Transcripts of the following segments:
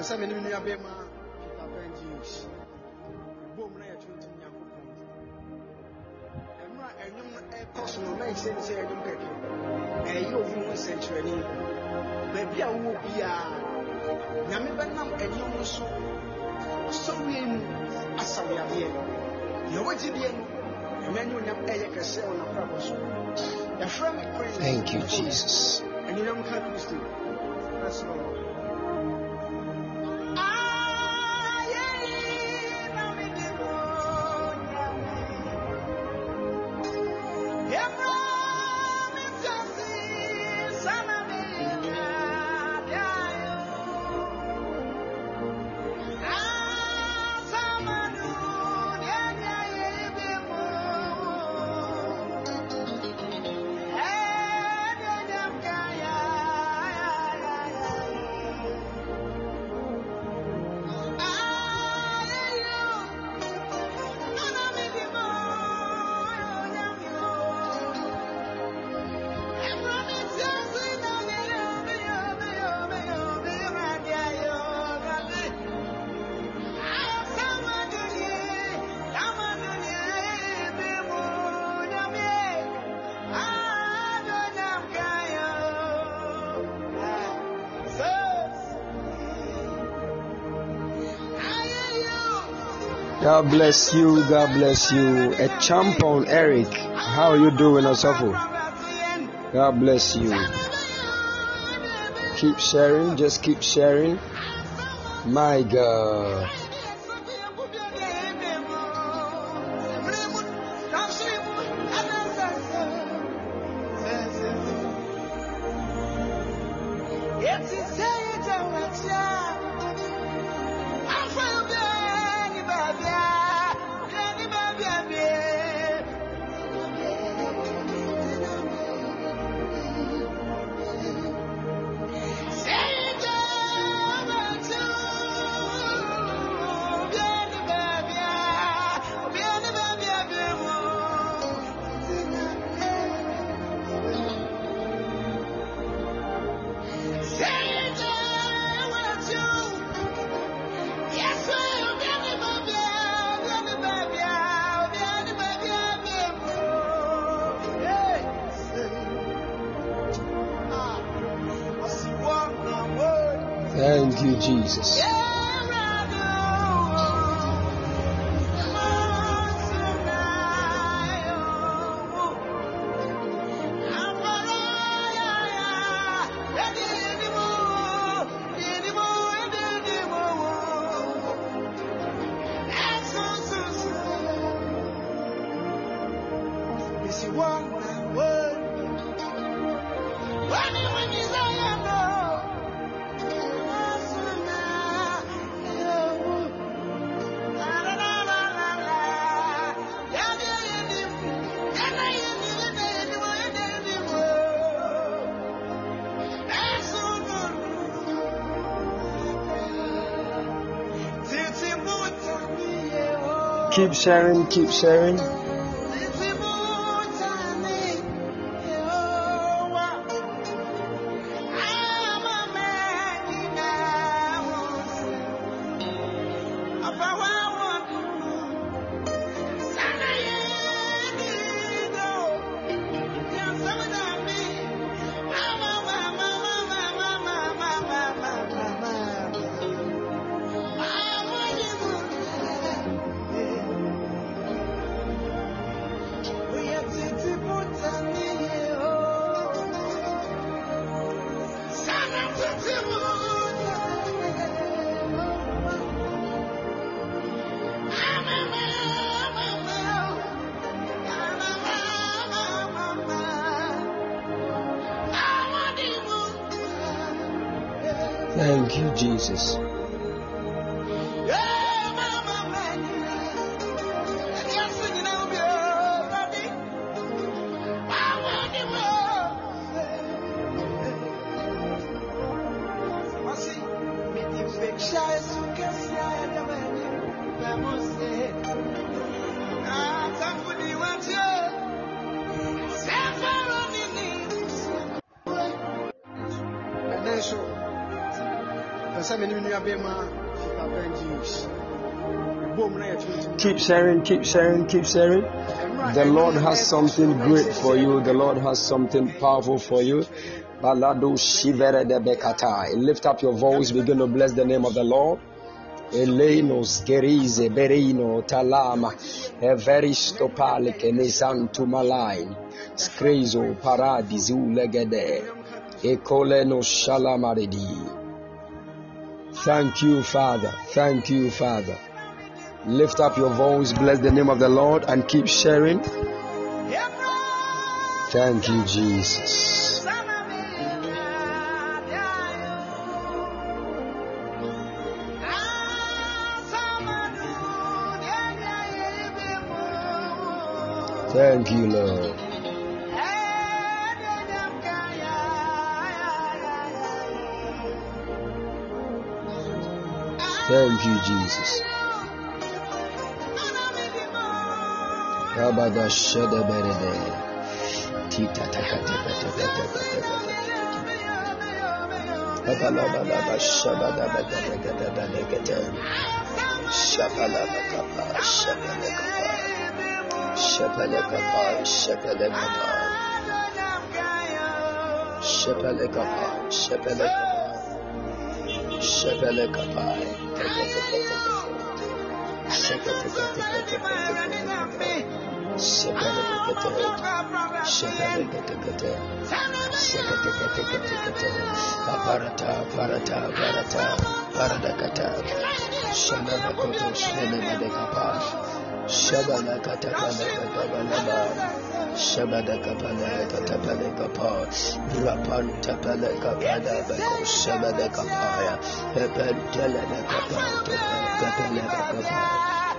mepɛ sɛ mene me nua bɛma peter benjius bom na yɛtontom nyankopɔn ɛmmerɛ ɛnwom no ɛkɔ so no na ɛhyɛ ne sɛ ɛnwom kɛkɛ ɛyɛ obi ho nsɛnkyerɛnne baabi a wowɔ biaa nyame bɛnam ɛnwom so sɔwie mu asa wo yadeɛ nea wɔgyideɛ no ɛma ne onyam ɛyɛ kɛsɛ wɔ nabrabɔ so yɛfrɛ me prince Thank you, Jesus. God bless you. God bless you. A champion, Eric. How are you doing, Osofo? God bless you. Keep sharing. Just keep sharing. My God. Sharing, keep sharing. Thank you, Jesus. Sharing, keep sharing, keep sharing. The Lord has something great for you. The Lord has something powerful for you. Lift up your voice, begin to bless the name of the Lord. Elenos gerize berino talama everisto palike nesantu malai skrezo paradisu legede ekoleno shalamaridi. Thank you, Father. Thank you, Father. Lift up your voice, bless the name of the Lord, and keep sharing. Thank you, Jesus. Thank you, Lord. Thank you, Jesus. Rabada shada berede. Tita. Babala bala shabada bada bada bada bada. Shabala kapa shabala kapa. Shabala kapa shabala kapa. Shabala kapa shabala kapa. Shabala kapa. Taka taka taka. Shaka taka taka taka taka. Aparata, parata, parata, paradakata, shabanakoto, shabanagadekapa, shabanakatakabanabalaba, shabadakabalekatabalekapa, rapantapalekapadabako, shabanakapaya, epentelekapa, kapalekapa, shabanakaparadakatabata.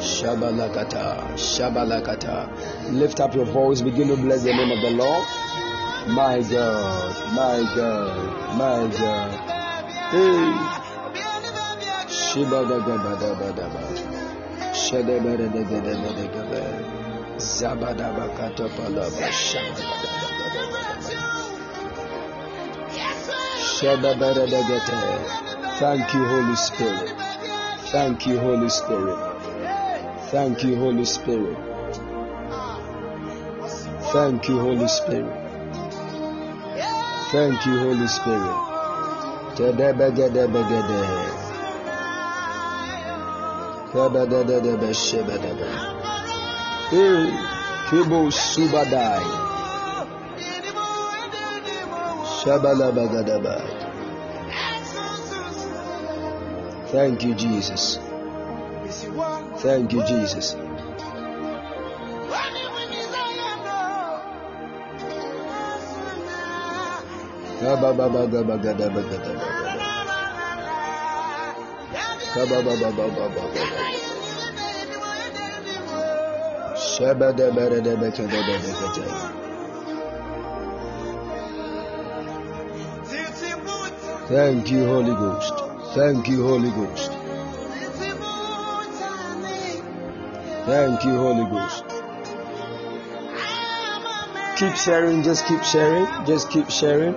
Shabalakata, Shabalakata. Lift up your voice, begin to bless the name of the Lord. My God, my God, my God. Hey. Shibadagabadabadaba. Shadabadagabadabadagaba. Zabadabakatapalaba. Shabadabadagaba. Shabadabadagata. Thank you, Holy Spirit. Thank you, Holy Spirit. Thank you, Holy Spirit. Thank you, Holy Spirit. Thank you, Holy Spirit. Tedebegedebegede. Tebedededebeshebedebe. Hey, Kibo Subadai. Shabalabagadaba. Thank you, Jesus. Thank you, Jesus. Thank you, Holy Ghost. Thank you, Holy Ghost. Thank you, Holy Ghost. Keep sharing, just keep sharing, just keep sharing.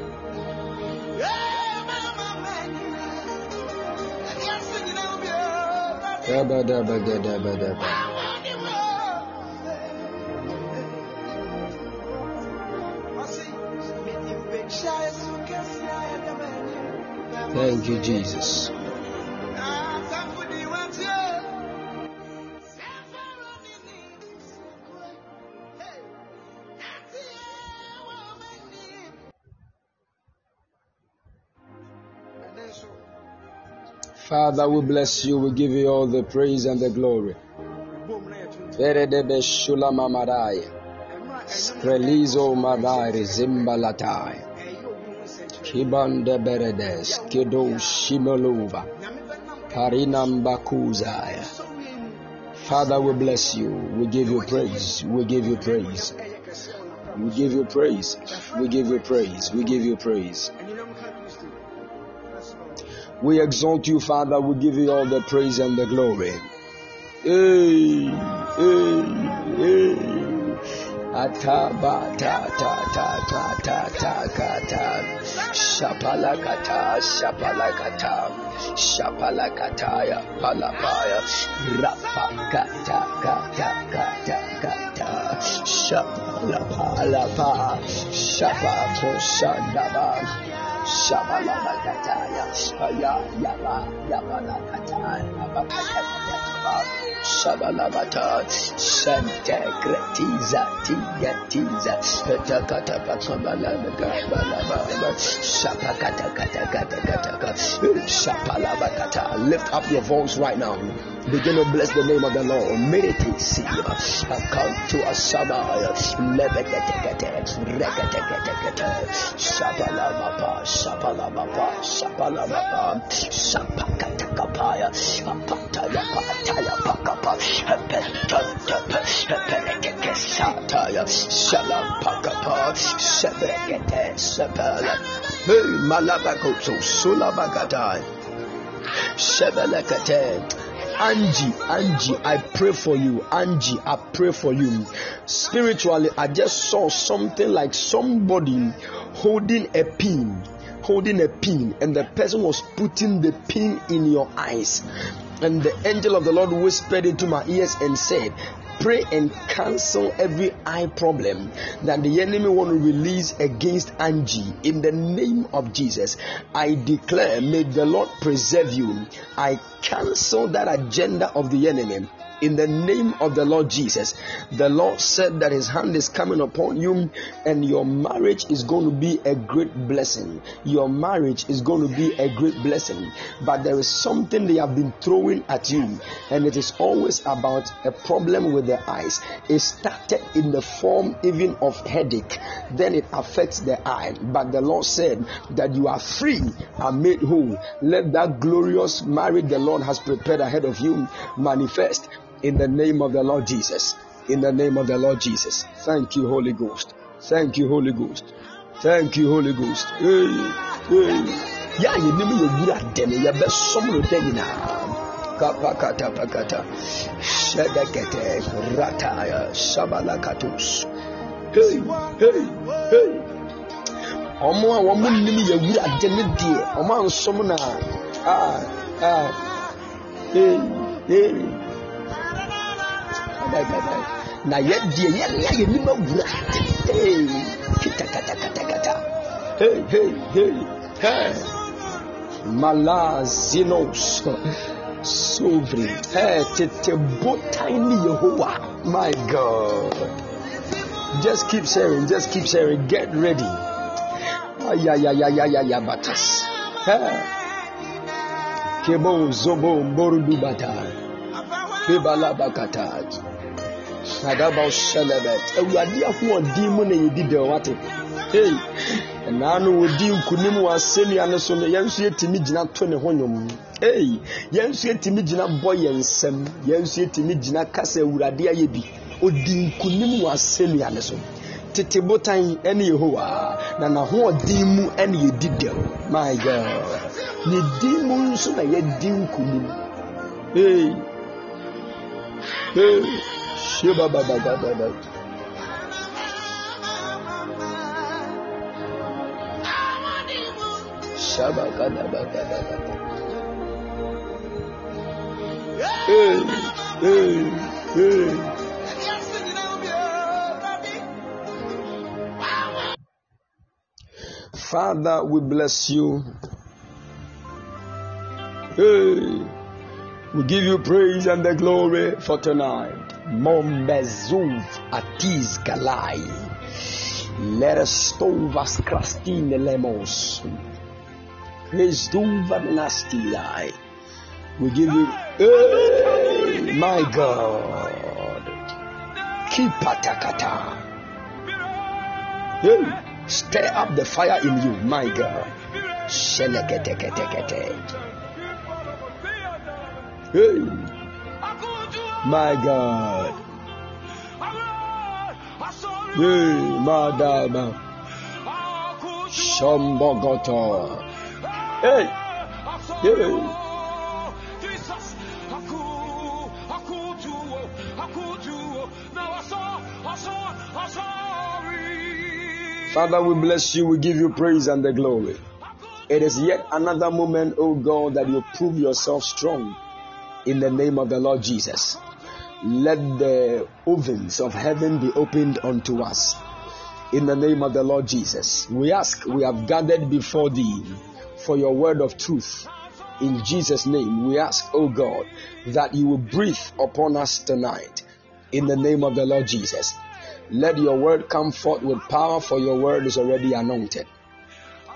Thank you, Jesus. Father, we bless you. We give you all the praise and the glory. Sprelizo madari zimbalatai. Kibande beredes. Kido shimelova. Parinam bakuzaya. Father, we bless you. We give you praise. We give you praise. We give you praise. We give you praise. We give you praise. We we exalt you, Father. We give you all the praise and the glory. Hey, hey, hey. Atabatatatatakatam Shapalakata Shapalakata ya, Palapaya Rapakata Kata Kata Kata Shapalapalapa Shapato Shandaba Shabalakataya, Aya Yaba Yabalakataya, Shabalabata, Santa Gretiza, Tia Tiza, Takata Kata Shapalabakata. Lift up your voice right now. Begin to bless the name of the Lord. Meditate, see. Account to Asabaya. Lebeketekete. Shabala, Shabalamapa. Shabalamapa. Shabalamapa. Shapakatakapaya. Apatayapa. Tayapakapa. Hepentantapa. Hepenekekesataya. Shalampakapa. Shebrekete. Shebala. Hey, Malabako. So, Sulabagatai. Shebelekete. Angie, Angie, I pray for you. Angie, I pray for you. Spiritually, I just saw something like somebody holding a pin, holding a pin, and the person was putting the pin in your eyes. And the angel of the Lord whispered into my ears and said, pray and cancel every eye problem that the enemy want to release against Angie in the name of Jesus. I declare, may the Lord preserve you. I cancel that agenda of the enemy in the name of the Lord Jesus. The Lord said that His hand is coming upon you, and your marriage is going to be a great blessing. Your marriage is going to be a great blessing. But there is something they have been throwing at you, and it is always about a problem with the eyes. It started in the form even of headache, then it affects the eye. But the Lord said that you are free and made whole. Let that glorious marriage the Lord has prepared ahead of you manifest in the name of the Lord Jesus. In the name of the Lord Jesus. Thank you, Holy Ghost. Thank you, Holy Ghost. Thank you, Holy Ghost. Hey, hey. yà yìí ni mu yẹ wura dẹ̀mẹ̀ yẹ bẹ sọmúlò dẹ̀ nyinaa kapakata pakata sẹdẹkẹtẹ rata sabalakatos hey hey hey ọmọ a wọn ni mu yẹ wura dẹ̀mẹ̀ diẹ ọmọ à ń sọmú náà ah ah hey hey. Na yɛdeɛ yɛne ayɛ nim awura kitakatakata malazinos sobri tete botan ne yehowa. My god. Just keep sharing just keep sharing. Get ready. Ayayayayaya batas hey. kebon zobo mborudubata kebalabakatat Adaba Shelebet. Awurade ahoɔden mu na yɛdi dɛw wate. Hey, ɛnaa no wɔdi nkunim wɔ asɛnnua no so no yɛn nso yɛtumi gyina to ne ho nnwom. Hey, yɛn nso yɛtumi gyina bɔ yɛn nsɛm. Yɛn nso yɛtumi gyina kasa awurade ayɛ bi. Odi nkunim wɔ asɛnnua no so. Tete botan ɛne Yehowa na n'ahoɔden mu ɛne yɛdi dɛw. My God, ne mu nso na yɛdi nkunim. Hey, hey. Hey, hey, hey. Father, we bless you. Hey, we give you praise and the glory for tonight. Mombezuv atiz galai. Lerestovas krastine lemos. Rezduva nastilai. We give you, hey, my God. Kipatakata. Hey, stir up the fire in you, my God. Sheleketeketekete. Hey, my God. Hey. Shombogoto. Hey, hey. Father, we bless you. We give you praise and the glory. It is yet another moment, oh God, that you prove yourself strong in the name of the Lord Jesus. Let the ovens of heaven be opened unto us in the name of the Lord Jesus. We ask, we have gathered before thee for your word of truth. In Jesus' name, we ask, oh God, that you will breathe upon us tonight in the name of the Lord Jesus. Let your word come forth with power, for your word is already anointed.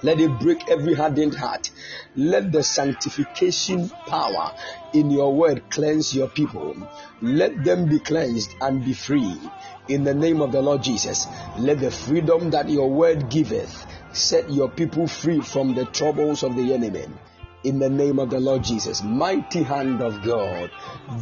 Let it break every hardened heart. Let the sanctification power in your word cleanse your people. Let them be cleansed and be free. In the name of the Lord Jesus, let the freedom that your word giveth set your people free from the troubles of the enemy. In the name of the Lord Jesus, mighty hand of God,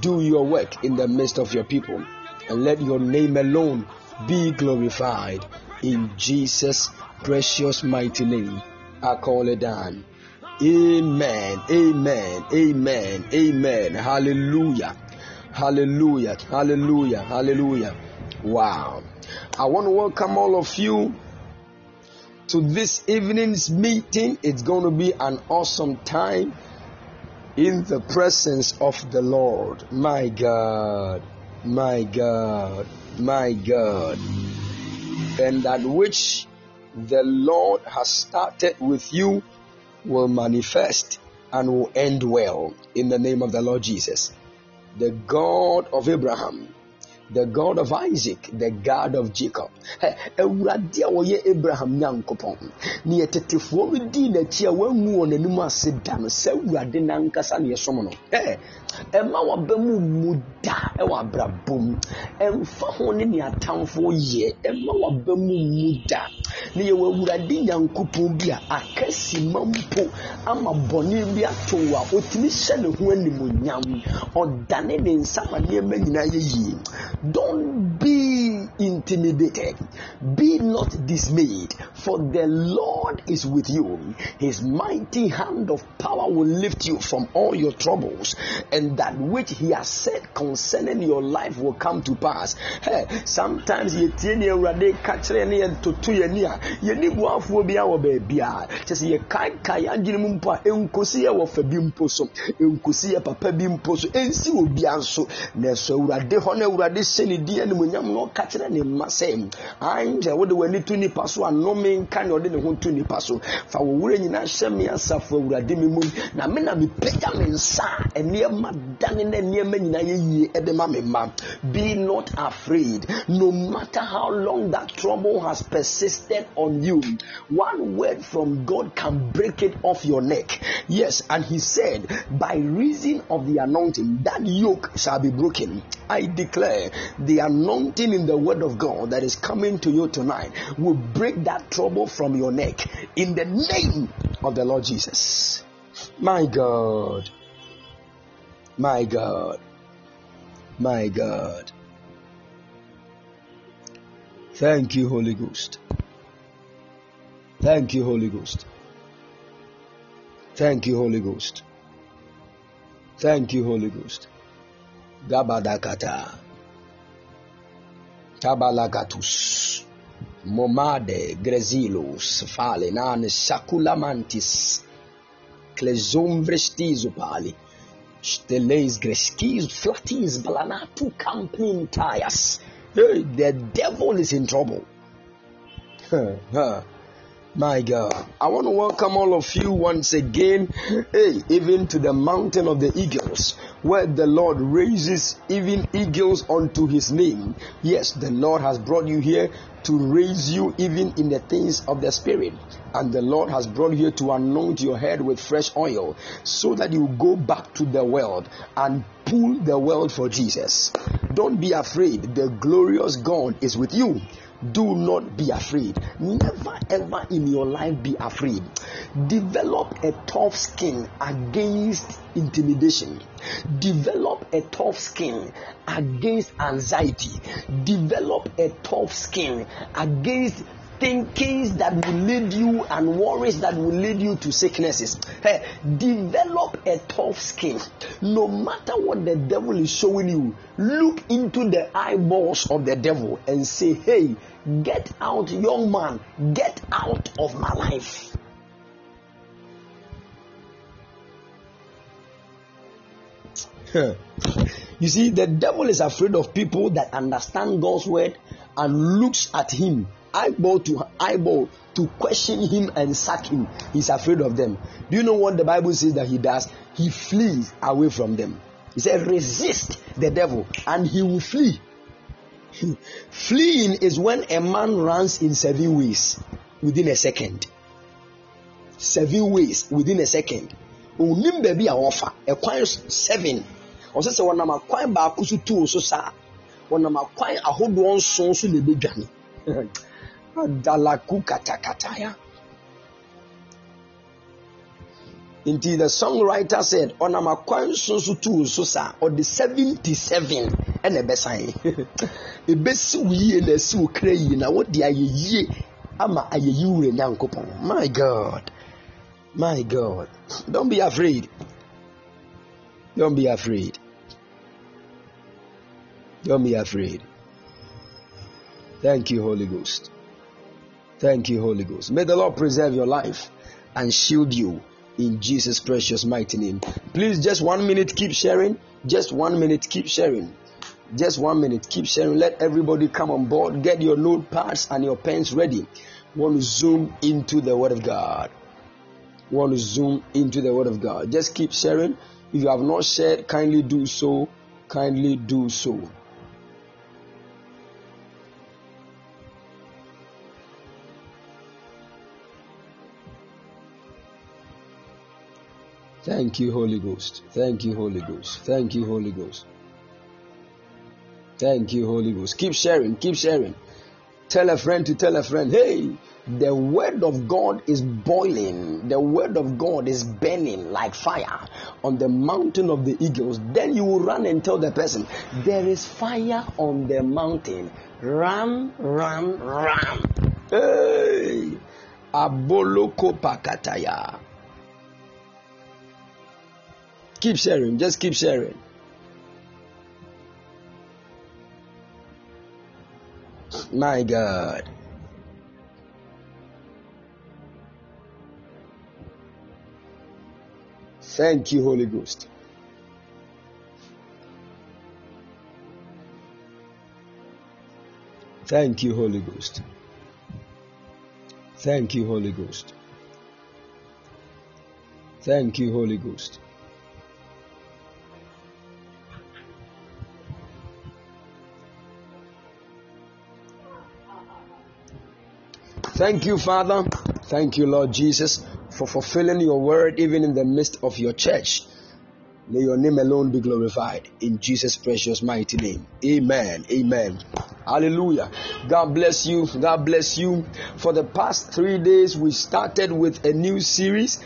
do your work in the midst of your people and let your name alone be glorified. In Jesus' precious mighty name, I call it down. Amen. Amen. Amen. Amen. Hallelujah. Hallelujah. Hallelujah. Hallelujah. Wow. I want to welcome all of you to this evening's meeting. It's going to be an awesome time in the presence of the Lord. My God. My God my God. And that which the Lord has started with you will manifest and will end well in the name of the Lord Jesus. The God of Abraham, the God of Isaac, the God of Jacob. Awurade a wɔyɛ Abraham nyankopɔn ne yɛtetefoɔ no dii n'akyi a wɔangu wɔn anim ase da no sɛ Awurade n'ankasa ne yɛsom no. ɛma waba mu mu da ɛwɔ abrabɔ mu ɛmfa ho ne ne atamfoɔ yɛ ɛma waba mu mu da ne yɛwɔ Awurade nyankopɔn bi a akasi ma mpo ama bɔne bi ato a otumi hyɛ ne ho animonyam ɔdane ne nsa ma nneɛma nyinaa yɛ yie. Don't be intimidated. Be not dismayed, for the Lord is with you. His mighty hand of power will lift you from all your troubles, and that which He has said concerning your life will come to pass. Hey, sometimes you tie ne awurade ka kyerɛ ne yɛ toto yɛ ni a yɛni buafoɔ bi awɔ baabi a kyɛ sɛ yɛkaekae adwene mu mpo a nkosi yɛ wɔ fa bi mpo so nkosi yɛ papa bi mpo so ɛnsi wɔ bia nso na ɛsɔ awurade hɔ no awurade hyɛ ne din animonyam na ɔka kyerɛ ne mma sɛ angyɛ wode w'ani to nipa so anome nka ne ɔde ne ho to nipa so. Fa wo wura nyinaa hyɛ me asafo awurade me mu na me na mepagya me nsa a nneɛma dane na nneɛma nyinaa yɛ ɛde ma me mma. Be not afraid. No matter how long that trouble has persisted on you one word from God can break it off your neck. Yes and he said by reason of the anointing that yoke shall be broken. I declare the anointing in the word of God that is coming to you tonight will break that trouble from your neck in the name of the Lord Jesus. My God, my God, my God. Thank you, Holy Ghost. Thank you, Holy Ghost. Thank you, Holy Ghost. Thank you, Holy Ghost. Gabadakata. Tabalagatus Momade Gresilus Falenan Saculamantis Clesum Vrestizu Pali. Steleis Greskis Flatis Balanatu Campin Taias. The devil is in trouble. My God, I want to welcome all of you once again, hey, even to the mountain of the eagles, where the Lord raises even eagles unto his name. Yes, the Lord has brought you here to raise you even in the things of the spirit. And the Lord has brought you here to anoint your head with fresh oil so that you go back to the world and pull the world for Jesus. Don't be afraid, the glorious God is with you do not be afraid. Never ever in your life be afraid. Develop a tough skin against intimidation. Develop a tough skin against anxiety. Develop a tough skin against thinkings that will lead you and worries that will lead you to sicknesses. Hey, develop a tough skin. No matter what the devil is showing you, look into the eyeballs of the devil and say, Hey, get out, young man, get out of my life. you see, the devil is afraid of people that understand God's word and looks at him eyeball to eyeball to question him and sack him. He's afraid of them. Do you know what the Bible says that he does? He flees away from them. He said, resist the devil and he will flee. Fleeing is when a man runs in seven ways within a second. Seven ways within a second. Onim baabi a wɔfa ɛkwan seven ɔsɛ sɛ wɔnam akwan baako so tu so saa wɔnam akwan ahodoɔ nson so na ebedwane. Dalaku katakataya. Nti the songwriter said, ɔnam akwan nso so tu so saa ɔde seventy seven ɛna ɛbɛsan ebesi wo na esi wo yie na wɔde ayɛ ama ayɛ my god my god don't be afraid don't be afraid don't be afraid thank you holy ghost Thank you, Holy Ghost. May the Lord preserve your life and shield you in Jesus' precious mighty name. Please, just one minute, keep sharing. Just one minute, keep sharing. Just one minute, keep sharing. Let everybody come on board. Get your notepads and your pens ready. Want to zoom into the Word of God. Want to zoom into the Word of God. Just keep sharing. If you have not shared, kindly do so. Kindly do so. Thank you, Holy Ghost. Thank you, Holy Ghost. Thank you, Holy Ghost. Thank you, Holy Ghost. Keep sharing, keep sharing. Tell a friend to tell a friend, hey, the word of God is boiling. The word of God is burning like fire on the mountain of the eagles. Then you will run and tell the person, there is fire on the mountain. Ram, ram, ram. Hey, aboloko pakataya. Keep sharing. Just keep sharing. My God. Thank you, Holy Ghost. Thank you, Holy Ghost. Thank you, Holy Ghost. Thank you, Holy Ghost. Thank you, Father. Thank you, Lord Jesus, for fulfilling your word even in the midst of your church. May your name alone be glorified in Jesus' precious mighty name. Amen. Amen. Hallelujah. God bless you. God bless you. For the past three days, we started with a new series,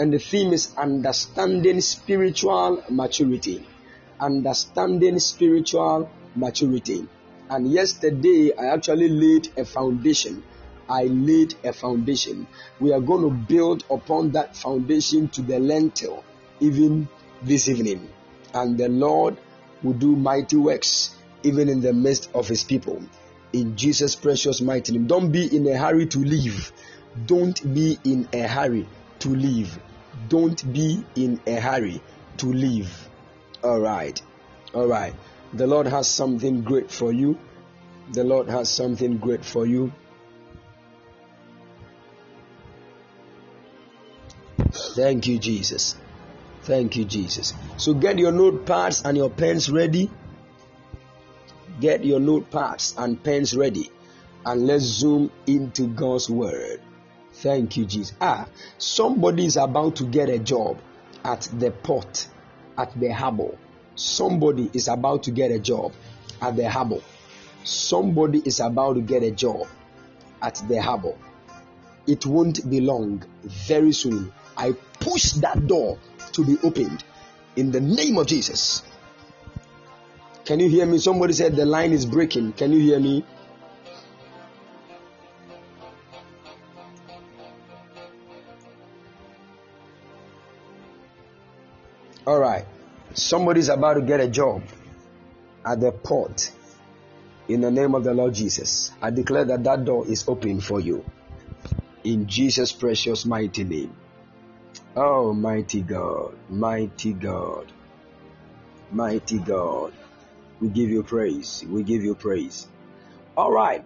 and the theme is understanding spiritual maturity. Understanding spiritual maturity. And yesterday, I actually laid a foundation I laid a foundation. We are going to build upon that foundation to the lintel, even this evening. And the Lord will do mighty works, even in the midst of his people. In Jesus' precious mighty name. Don't be in a hurry to leave. Don't be in a hurry to leave. Don't be in a hurry to leave. All right. All right. The Lord has something great for you. The Lord has something great for you. Thank you, Jesus. Thank you, Jesus. So get your notepads and your pens ready. Get your notepads and pens ready. And let's zoom into God's word. Thank you, Jesus. Ah, somebody is about to get a job at the port, at the harbor. Somebody is about to get a job at the harbor. Somebody is about to get a job at the harbor. It won't be long. Very soon, I push that door to be opened in the name of Jesus. Can you hear me? Somebody said the line is breaking. Can you hear me? All right. Somebody's about to get a job at the port. In the name of the Lord Jesus, I declare that that door is open for you. In Jesus' precious mighty name. Oh, mighty God, mighty God, mighty God. We give you praise. We give you praise. All right.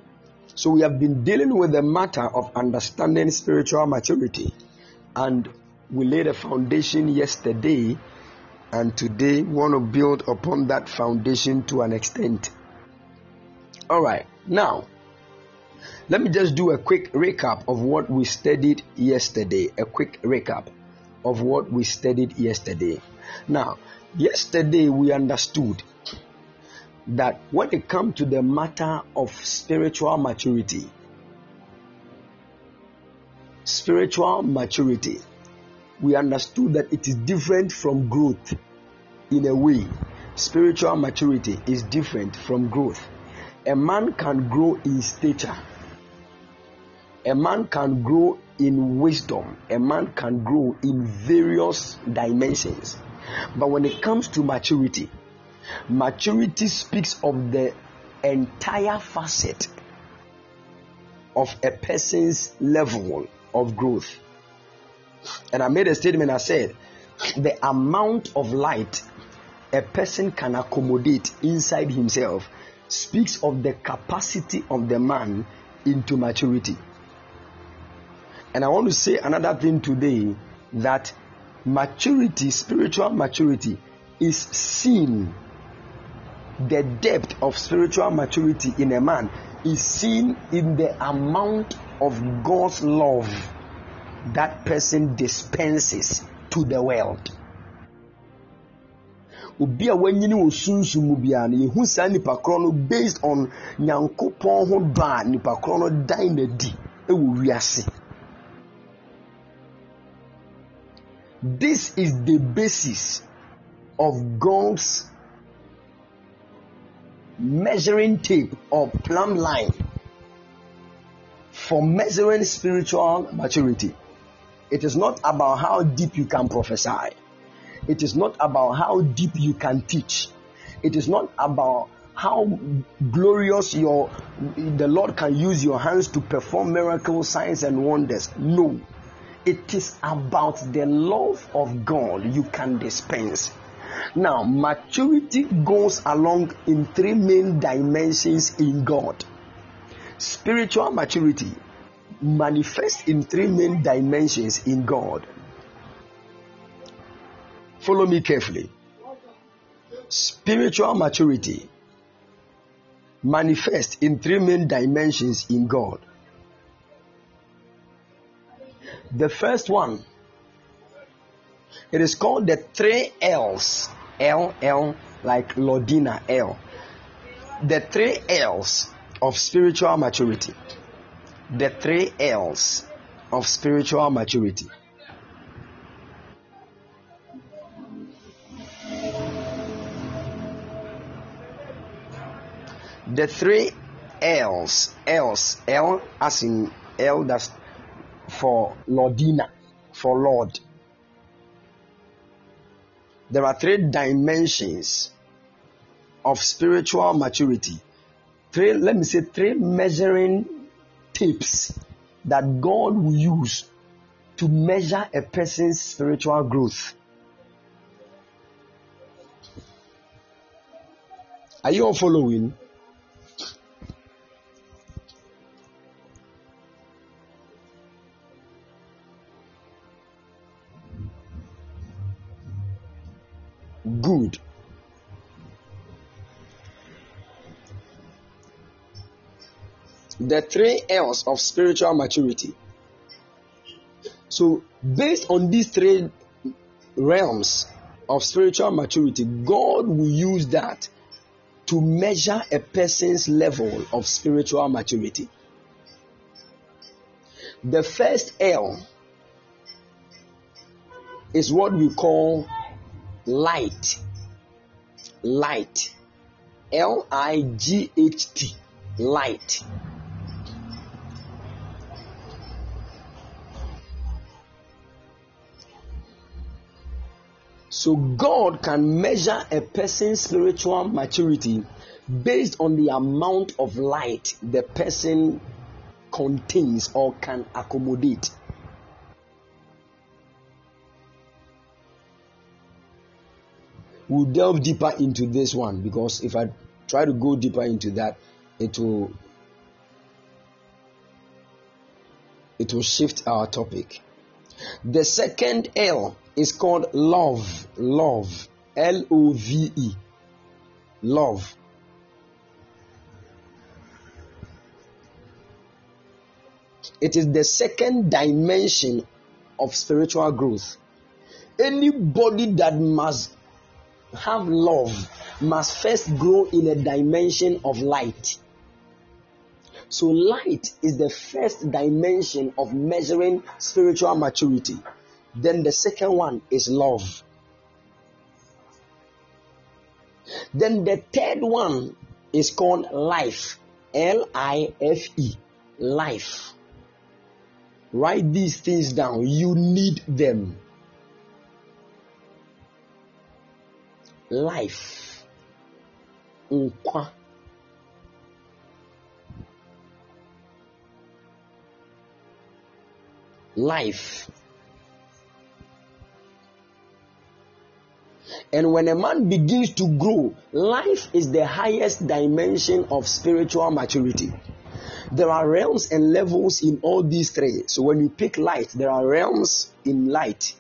So we have been dealing with the matter of understanding spiritual maturity. And we laid a foundation yesterday and today we want to build upon that foundation to an extent. All right, now let me just do a quick recap of what we studied yesterday. A quick recap of what we studied yesterday. Now, yesterday we understood that when it comes to the matter of spiritual maturity, spiritual maturity, we understood that it is different from growth in a way. Spiritual maturity is different from growth. A man can grow in stature, a man can grow in wisdom, a man can grow in various dimensions. But when it comes to maturity, maturity speaks of the entire facet of a person's level of growth. And I made a statement I said, the amount of light a person can accommodate inside himself speaks of the capacity of the man into maturity. And I want to say another thing today that maturity, spiritual maturity, is seen. The depth of spiritual maturity in a man is seen in the amount of God's love that person dispenses to the world. obi a wanyini wɔ sunsun mu biara no yɛhu saa nipa korɔ no based on nyankopɔn ho dɔ a nipa korɔ no dan n'adi wɔ wiase this is the basis of god's measuring tape or plumb line for measuring spiritual maturity it is not about how deep you can prophesy it is not about how deep you can teach. It is not about how glorious your the Lord can use your hands to perform miracles, signs, and wonders. No. It is about the love of God you can dispense. Now, maturity goes along in three main dimensions in God. Spiritual maturity manifests in three main dimensions in God. Follow me carefully. Spiritual maturity manifests in three main dimensions in God. The first one, it is called the three L's. L, L, like Lordina, L. The three L's of spiritual maturity. The three L's of spiritual maturity. the three L's, L's, L as in L that's for Lordina, for Lord. There are three dimensions of spiritual maturity. Three, let me say, three measuring tips that God will use to measure a person's spiritual growth. Are you all following? Good. The three L's of spiritual maturity. So, based on these three realms of spiritual maturity, God will use that to measure a person's level of spiritual maturity. The first L is what we call light. Light. L I G H T. Light. So God can measure a person's spiritual maturity based on the amount of light the person contains or can accommodate. We'll delve deeper into this one because if I try to go deeper into that, it will it will shift our topic. The second L is called love. Love. L O V E. Love. It is the second dimension of spiritual growth. Anybody that must have love must first grow in a dimension of light. So, light is the first dimension of measuring spiritual maturity. Then, the second one is love. Then, the third one is called life. L I F E. Life. Write these things down. You need them. Life. Nkwa. Life. And when a man begins to grow, life is the highest dimension of spiritual maturity. There are realms and levels in all these three. So when you pick light, there are realms in light.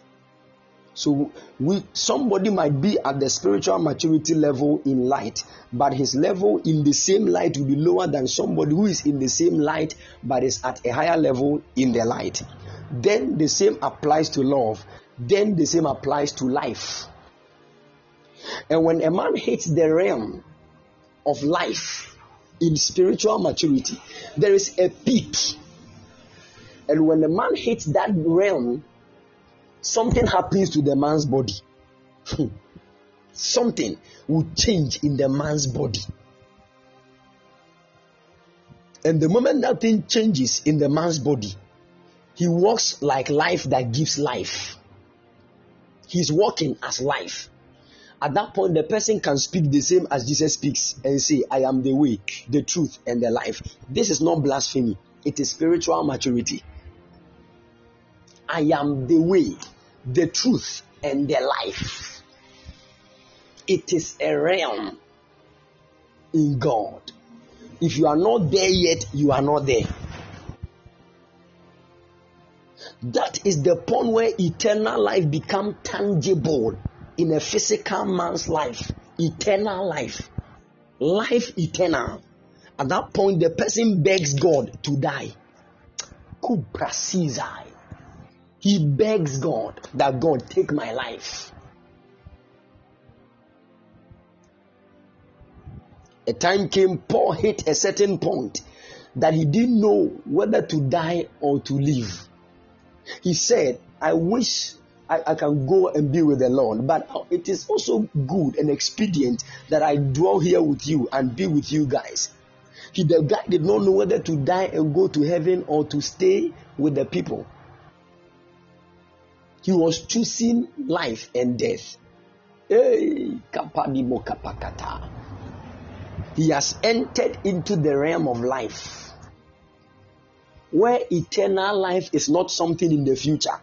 So we somebody might be at the spiritual maturity level in light, but his level in the same light will be lower than somebody who is in the same light but is at a higher level in the light. Then the same applies to love. Then the same applies to life. And when a man hits the realm of life, in spiritual maturity, there is a peak. And when a man hits that realm, something happens to the man's body. Hmm. something will change in the man's body. And the moment that thing changes in the man's body, he walks like life that gives life. He's walking as life. At that point, the person can speak the same as Jesus speaks and say, I am the way, the truth, and the life. This is not blasphemy, it is spiritual maturity. I am the way, the truth, and the life. It is a realm in God. If you are not there yet, you are not there. That is the point where eternal life becomes tangible in a physical man's life, eternal life, life eternal. At that point, the person begs God to die. He begs God that God take my life. A time came, Paul hit a certain point that he didn't know whether to die or to live. He said, I wish I, I, can go and be with the Lord. But it is also good and expedient that I dwell here with you and be with you guys. He, the guy did not know whether to die and go to heaven or to stay with the people. He was choosing life and death. He has entered into the realm of life where eternal life is not something in the future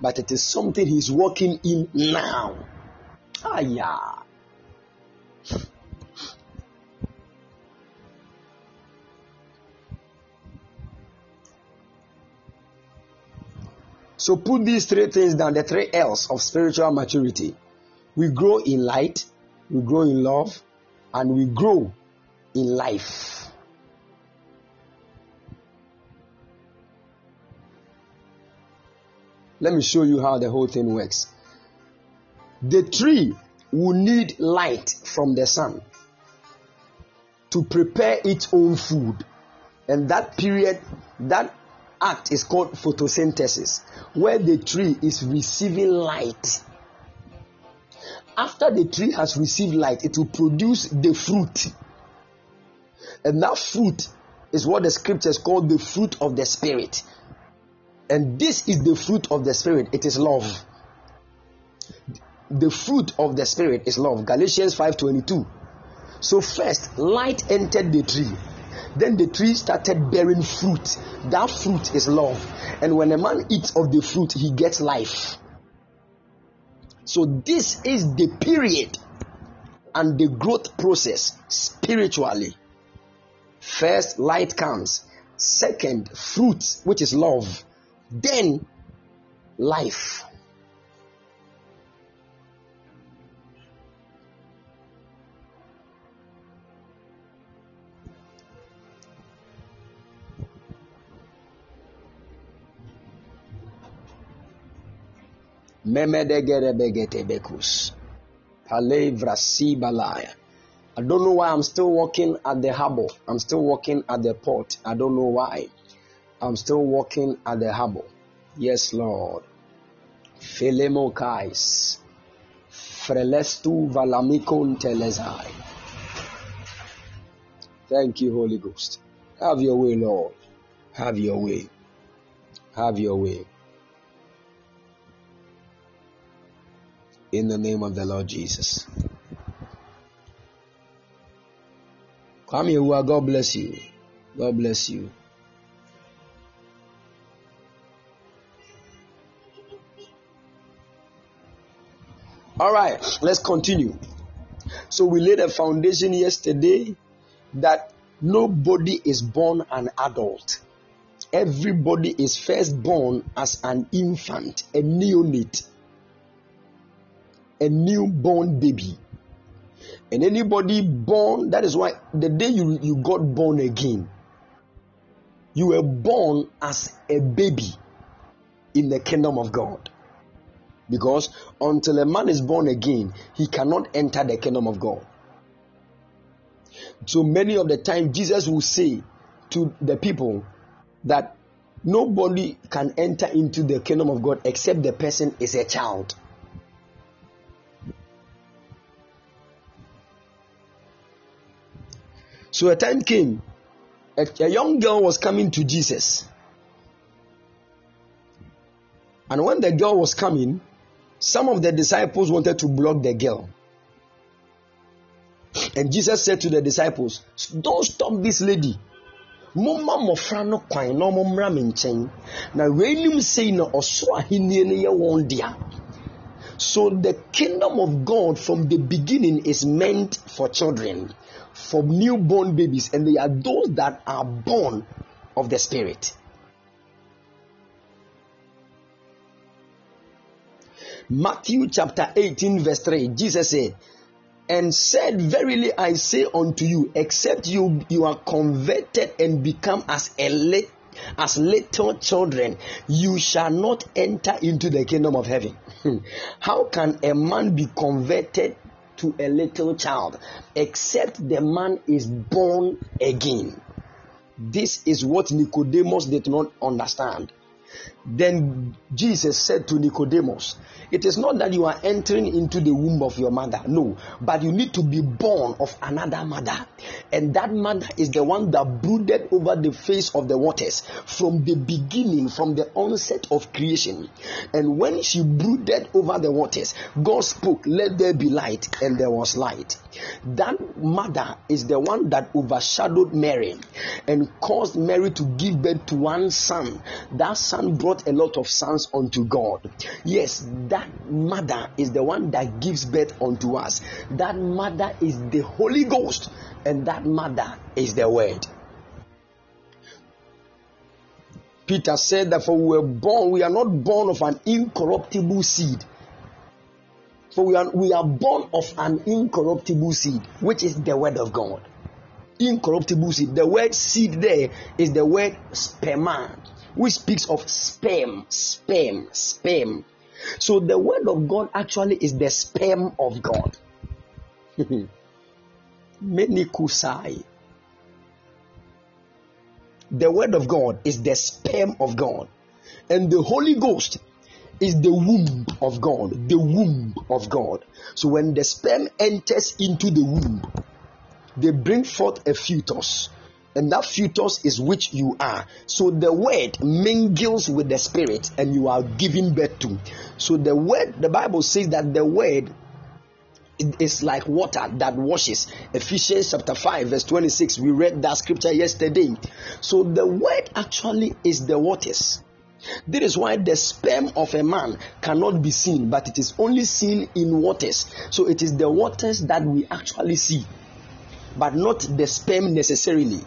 but it is something he's working in now. Ah, yeah. So put these three things down, the three L's of spiritual maturity. We grow in light, we grow in love, and we grow in life. Let me show you how the whole thing works. The tree will need light from the sun to prepare its own food. And that period, that act is called photosynthesis, where the tree is receiving light. After the tree has received light, it will produce the fruit. And that fruit is what the scriptures call the fruit of the spirit. And this is the fruit of the Spirit. It is love. The fruit of the Spirit is love. Galatians 5:22. So first, light entered the tree. Then the tree started bearing fruit. That fruit is love. And when a man eats of the fruit, he gets life. So this is the period and the growth process spiritually. First, light comes. Second, fruit, which is love then life. Memedegerebegetebekus. Palevra sibalaya. I don't know why I'm still working at the harbor. I'm still working at the port. I don't know why. I'm still working at the harbor. Yes, Lord. Philemokais. Frelestu valamikon telezai. Thank you, Holy Ghost. Have your way, Lord. Have your way. Have your way. In the name of the Lord Jesus. Come here, God bless you. God bless you. All right, let's continue. So we laid a foundation yesterday that nobody is born an adult. Everybody is first born as an infant, a neonate, a newborn baby. And anybody born, that is why the day you, you got born again, you were born as a baby in the kingdom of God. Because until a man is born again, he cannot enter the kingdom of God. So many of the time, Jesus will say to the people that nobody can enter into the kingdom of God except the person is a child. So a time came, a, a young girl was coming to Jesus. And when the girl was coming, some of the disciples wanted to block the girl. And Jesus said to the disciples, Don't stop this lady. momma mmɔfra no kwan na ɔmommra me nkyɛn na sei na ɔsoro ahenni so the kingdom of god from the beginning is meant for children for newborn babies and they are those that are born of the spirit Matthew chapter 18, verse 3, Jesus said, and said, Verily I say unto you, except you, you are converted and become as a lit, as little children, you shall not enter into the kingdom of heaven. How can a man be converted to a little child except the man is born again? This is what Nicodemus did not understand. Then Jesus said to Nicodemus, It is not that you are entering into the womb of your mother, no, but you need to be born of another mother. And that mother is the one that brooded over the face of the waters from the beginning, from the onset of creation. And when she brooded over the waters, God spoke, Let there be light, and there was light. That mother is the one that overshadowed Mary and caused Mary to give birth to one son. That son brought a lot of sons unto God. Yes, that mother is the one that gives birth unto us. That mother is the Holy Ghost, and that mother is the Word. Peter said that for we were born, we are not born of an incorruptible seed, For we are, we are born of an incorruptible seed, which is the word of God. Incorruptible seed. The word seed there is the word sperma, which speaks of sperm, sperm, sperm. So the word of God actually is the sperm of God. The word of God is the sperm of God. And the Holy Ghost is the womb of God. The womb of God. So when the sperm enters into the womb, they bring forth a fetus. And that fetus is which you are. So the word mingles with the spirit and you are giving birth to. So the word, the Bible says that the word is like water that washes. Ephesians chapter 5, verse 26. We read that scripture yesterday. So the word actually is the waters. That is why the sperm of a man cannot be seen, but it is only seen in waters. So it is the waters that we actually see, but not the sperm necessarily.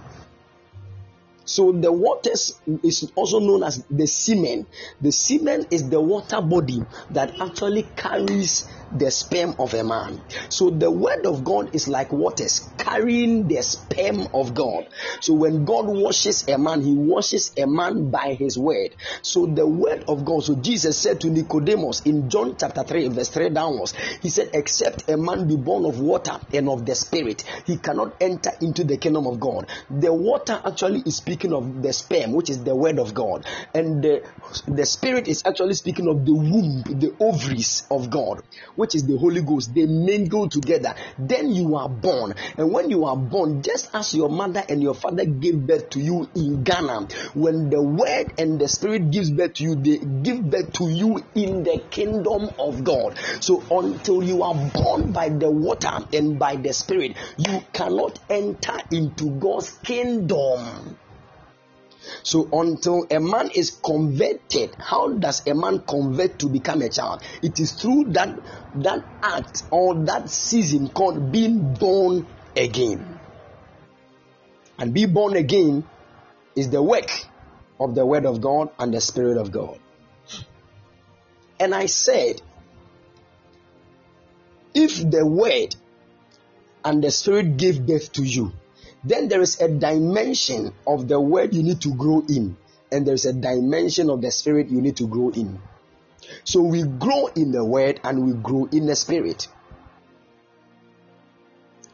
So the waters is also known as the semen. The semen is the water body that actually carries the sperm of a man. So the word of God is like waters carrying the sperm of God. So when God washes a man, he washes a man by his word. So the word of God. So Jesus said to Nicodemus in John chapter 3, verse 3 downwards, he said, Except a man be born of water and of the spirit, he cannot enter into the kingdom of God. The water actually is speaking of the sperm, which is the word of God, and the, the spirit is actually speaking of the womb, the ovaries of God which is the Holy Ghost, they mingle together. Then you are born. And when you are born, just as your mother and your father gave birth to you in Ghana, when the word and the spirit gives birth to you, they give birth to you in the kingdom of God. So until you are born by the water and by the spirit, you cannot enter into God's kingdom. So until a man is converted, how does a man convert to become a child? It is through that that act or that season called being born again. And be born again is the work of the word of God and the spirit of God. And I said, if the word and the spirit gave birth to you, then there is a dimension of the word you need to grow in, and there's a dimension of the spirit you need to grow in. So we grow in the word and we grow in the spirit.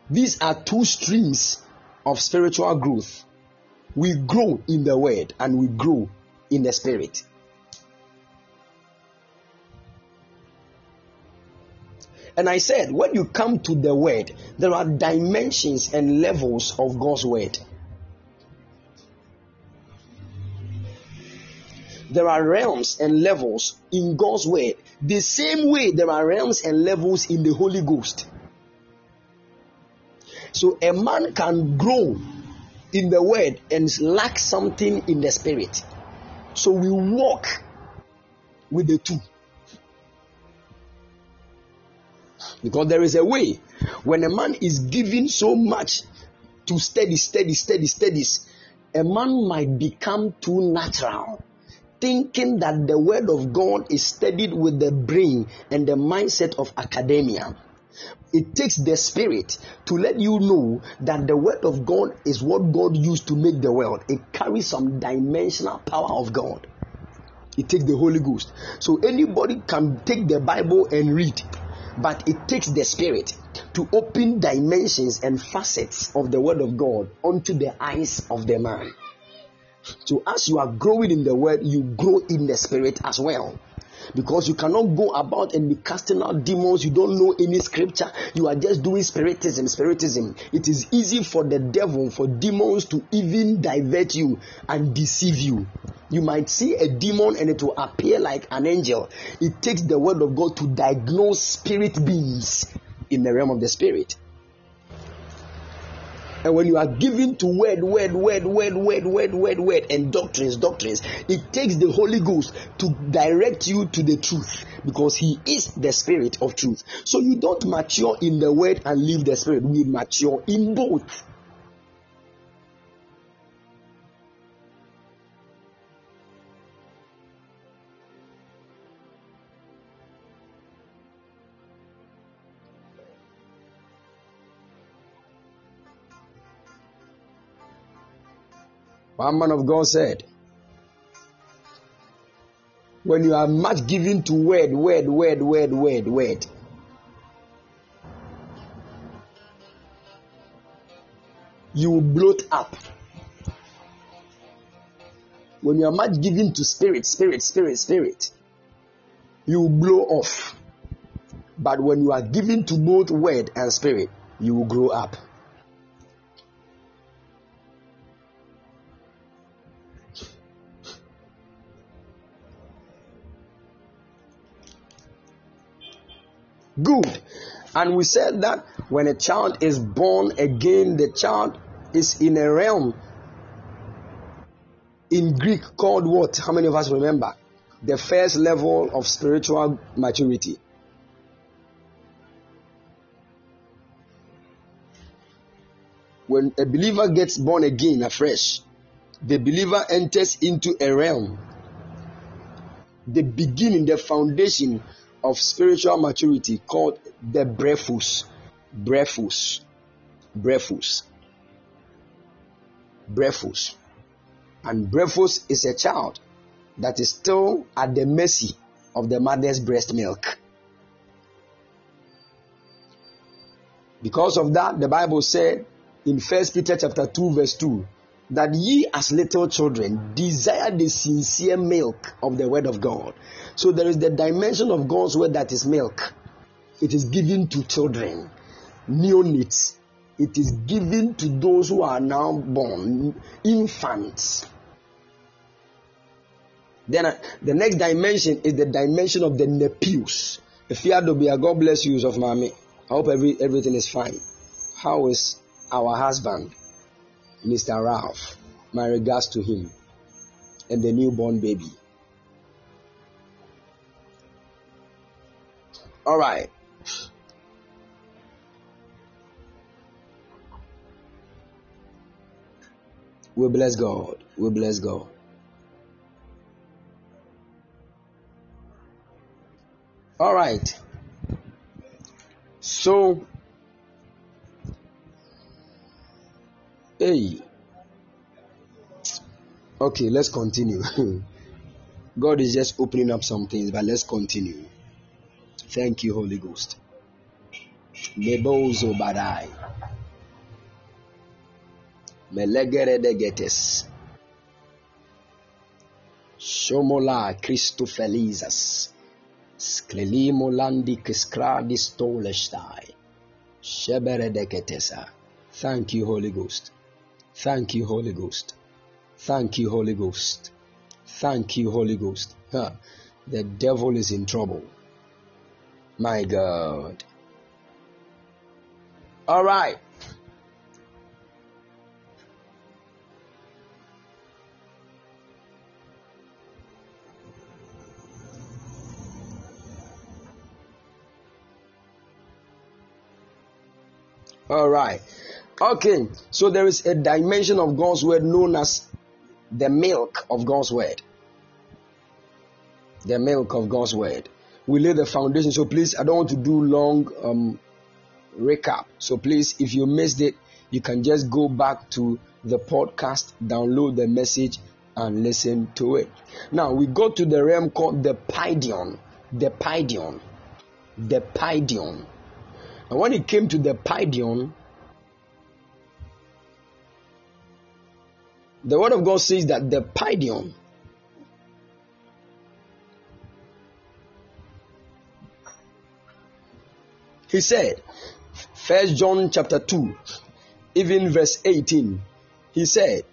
These are two streams of spiritual growth. We grow in the word and we grow in the spirit. And I said, when you come to the word, there are dimensions and levels of God's word. There are realms and levels in God's word. The same way there are realms and levels in the Holy Ghost. So a man can grow in the word and lack something in the spirit. So we walk with the two. Because there is a way when a man is giving so much to steady, steady, steady, steadies, a man might become too natural, thinking that the word of God is studied with the brain and the mindset of academia. It takes the spirit to let you know that the word of God is what God used to make the world. It carries some dimensional power of God. It takes the Holy Ghost. So anybody can take the Bible and read but it takes the spirit to open dimensions and facets of the word of God onto the eyes of the man. So as you are growing in the word, you grow in the spirit as well. Because you cannot go about and be casting out demons, you don't know any scripture, you are just doing spiritism. Spiritism. It is easy for the devil, for demons to even divert you and deceive you. You might see a demon and it will appear like an angel. It takes the word of God to diagnose spirit beings in the realm of the spirit. And when you are given to word, word, word, word, word, word, word, word, and doctrines, doctrines, it takes the Holy Ghost to direct you to the truth because He is the Spirit of truth. So you don't mature in the word and leave the Spirit. We mature in both. One man of God said, when you are much given to word, word, word, word, word, word, you will bloat up. When you are much given to spirit, spirit, spirit, spirit, you will blow off. But when you are given to both word and spirit, you will grow up. Good. And we said that when a child is born again, the child is in a realm in Greek called what? How many of us remember? The first level of spiritual maturity. When a believer gets born again afresh, the believer enters into a realm, the beginning, the foundation of spiritual maturity called the brephos. Brephos. Brephos. Brephos. And brephos is a child that is still at the mercy of the mother's breast milk. Because of that, the Bible said in First Peter chapter 2, verse 2, that ye as little children desire the sincere milk of the word of God. So there is the dimension of God's word that is milk. It is given to children, neonates. It is given to those who are now born, infants. Then uh, the next dimension is the dimension of the. If you God bless you, of mommy. I hope every, everything is fine. How is our husband? Mr. Ralph. My regards to him and the newborn baby. All right. We bless God. We bless God. All right. So Hey. Okay, let's continue. God is just opening up some things, but let's continue. Thank you, Holy Ghost. Mebozo badai. Melegere de getes. Shomola Christofelizas. Sklelimo landi kiskradis tolestai. Shebere de getesa. Thank you, Holy Ghost. Thank you, Holy Ghost. Thank you, Holy Ghost. Thank you, Holy Ghost. Huh. The devil is in trouble. My God. All right. All right. Okay, so there is a dimension of God's word known as the milk of God's word. The milk of God's word. We lay the foundation. So please, I don't want to do long um, recap. So please, if you missed it, you can just go back to the podcast, download the message, and listen to it. Now we go to the realm called the Paidion. The Paidion. The Paidion. And when it came to the Paidion, The word of God says that the Paidion He said, First John chapter 2, even verse 18, he said,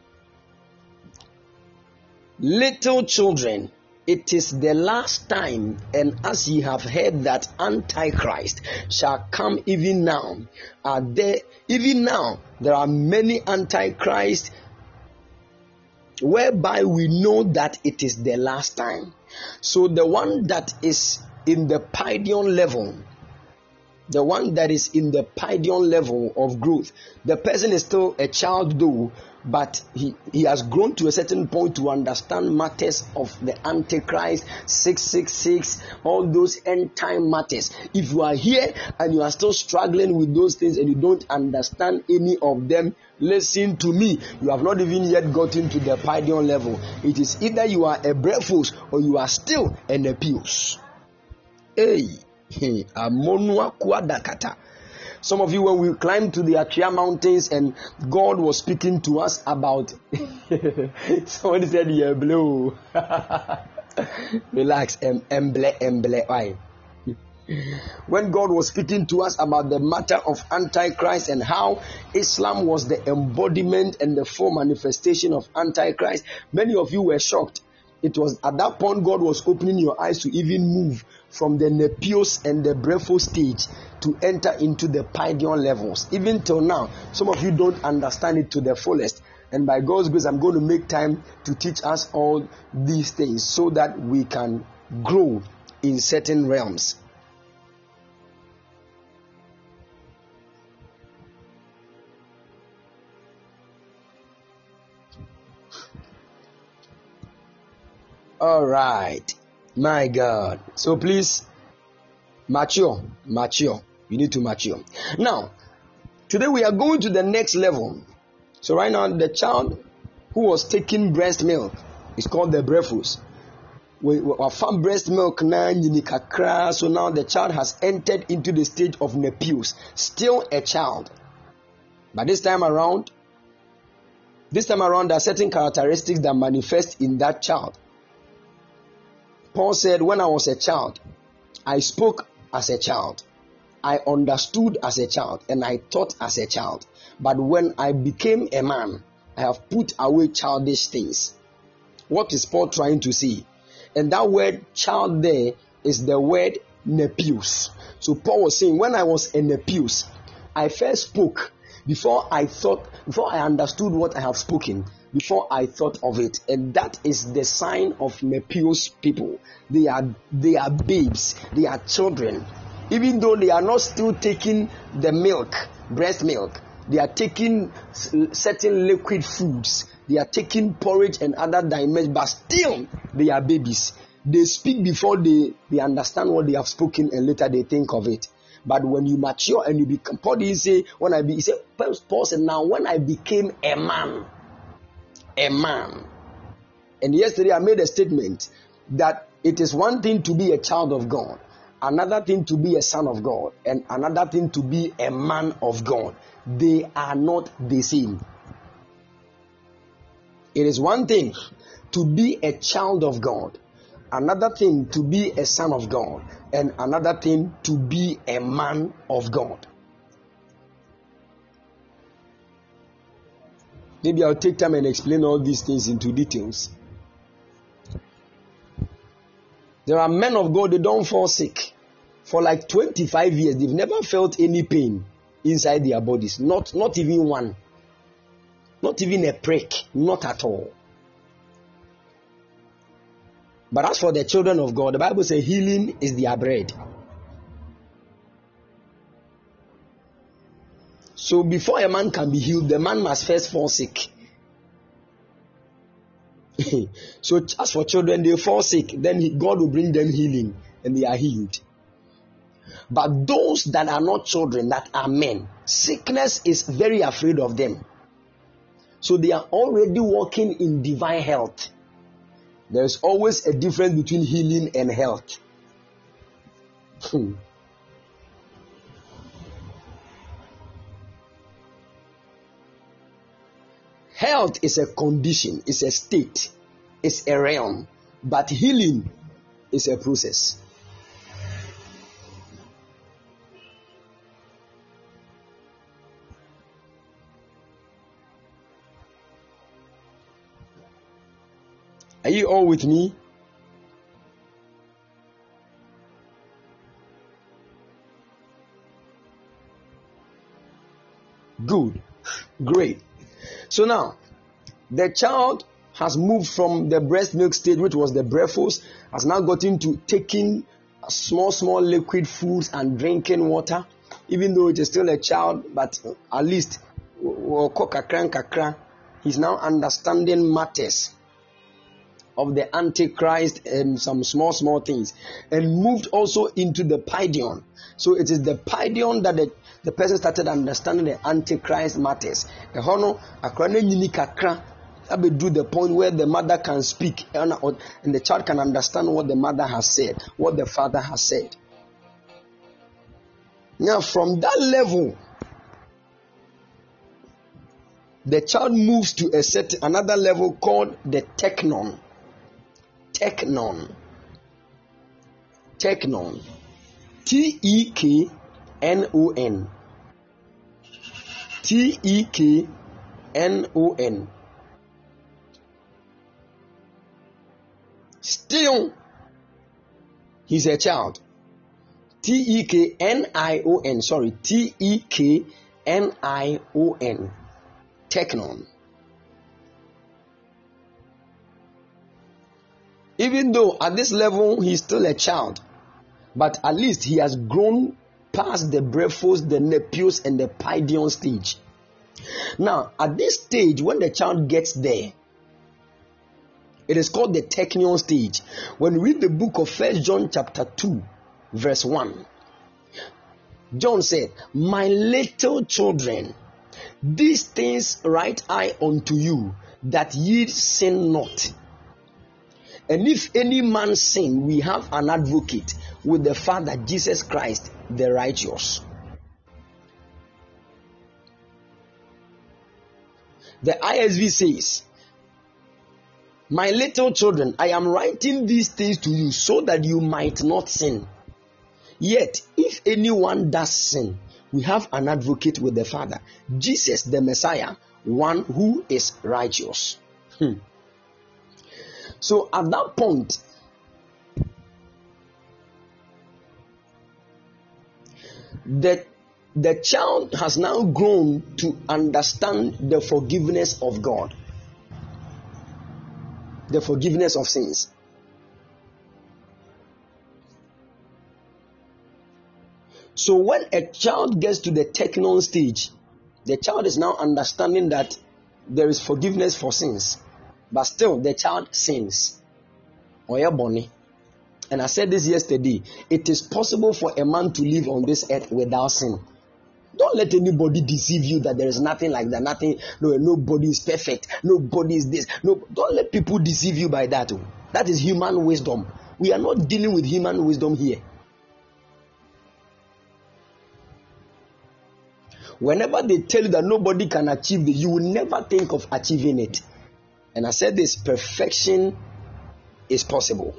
Little children, it is the last time, and as ye have heard that Antichrist shall come even now, are there even now there are many Antichrist whereby we know that it is the last time. So the one that is in the Paidion level the one that is in the paidion level of growth. The person is still a child, though, but he, he has grown to a certain point to understand matters of the Antichrist, 666, all those end time matters. If you are here and you are still struggling with those things and you don't understand any of them, listen to me. You have not even yet gotten to the Paidion level. It is either you are a brephos or you are still a Nepios. Hey, Amonua. Some of you, when we climbed to the Atria Mountains and God was speaking to us about. Somebody said, Yeah, blue. Relax, emble, emble. Why? When God was speaking to us about the matter of Antichrist and how Islam was the embodiment and the full manifestation of Antichrist, many of you were shocked. It was at that point God was opening your eyes to even move from the Nepios and the Brephos stage to enter into the Paidion levels. Even till now, some of you don't understand it to the fullest. And by God's grace, I'm going to make time to teach us all these things so that we can grow in certain realms. All right. My God. So please mature, mature. You need to mature. Now, today we are going to the next level. So right now, the child who was taking breast milk is called the brephos. We, we found breast milk now, so now the child has entered into the stage of nepios, still a child. But this time around, this time around, there are certain characteristics that manifest in that child. Paul said, When I was a child, I spoke as a child. I understood as a child and I thought as a child. But when I became a man, I have put away childish things. What is Paul trying to say? And that word child there is the word nepios. So Paul was saying, when I was a nepios, I first spoke before I thought, before I understood what I have spoken before I thought of it. And that is the sign of Nepios people. They are they are babes, they are children. Even though they are not still taking the milk, breast milk, they are taking certain liquid foods. They are taking porridge and other dimensions, but still they are babies. They speak before they, they understand what they have spoken and later they think of it. But when you mature and you become, Paul didn't say, when I be, he said, Paul said, now when I became a man, a man. And yesterday I made a statement that it is one thing to be a child of God, another thing to be a son of God, and another thing to be a man of God. They are not the same. It is one thing to be a child of God, another thing to be a son of God, and another thing to be a man of God. Maybe I'll take time and explain all these things into details. There are men of God, they don't fall sick. For like 25 years, they've never felt any pain inside their bodies. Not, not even one. Not even a prick. Not at all. But as for the children of God, the Bible says healing is their bread. So before a man can be healed, the man must first fall sick. so as for children, they fall sick, then God will bring them healing and they are healed. But those that are not children, that are men, sickness is very afraid of them. So they are already walking in divine health. There's always a difference between healing and health. Hmm. Health is a condition, it's a state, it's a realm, but healing is a process. Are you all with me? Good. Great. So now, the child has moved from the breast milk stage, which was the brephos, has now gotten to taking small, small liquid foods and drinking water. even though it is still a child, but at least he's now understanding matters of the Antichrist and some small, small things, and moved also into the Paidion. So it is the Paidion that the, the person started understanding the Antichrist matters. Ehono akrana nyini kakra do the point where the mother can speak and the child can understand what the mother has said, what the father has said. Now, from that level, the child moves to a set another level called the teknon. Teknon. Technon. T E K N O N. T E K N O N. Still, he's a child. T E K N I O N. Sorry, T E K N I O N. Teknon. Even though at this level he's still a child, but at least he has grown past the brephos, the nepios, and the paidion stage. Now, at this stage, when the child gets there, it is called the Teknion stage. When we read the book of First John chapter 2, verse 1, John said, My little children, these things write I unto you, that ye sin not. And if any man sin, we have an advocate with the Father, Jesus Christ, the righteous. The ISV says, My little children, I am writing these things to you so that you might not sin. Yet, if anyone does sin, we have an advocate with the Father, Jesus the Messiah, one who is righteous. Hmm. So at that point, the, the child has now grown to understand the forgiveness of God, the forgiveness of sins. So when a child gets to the teknon stage, the child is now understanding that there is forgiveness for sins, but still the child sins. And I said this yesterday. It is possible for a man to live on this earth without sin. Don't let anybody deceive you that there is nothing like that. Nothing, no, nobody is perfect. Nobody is this. No, don't let people deceive you by that. That is human wisdom. We are not dealing with human wisdom here. Whenever they tell you that nobody can achieve this, you will never think of achieving it. And I said this perfection is possible.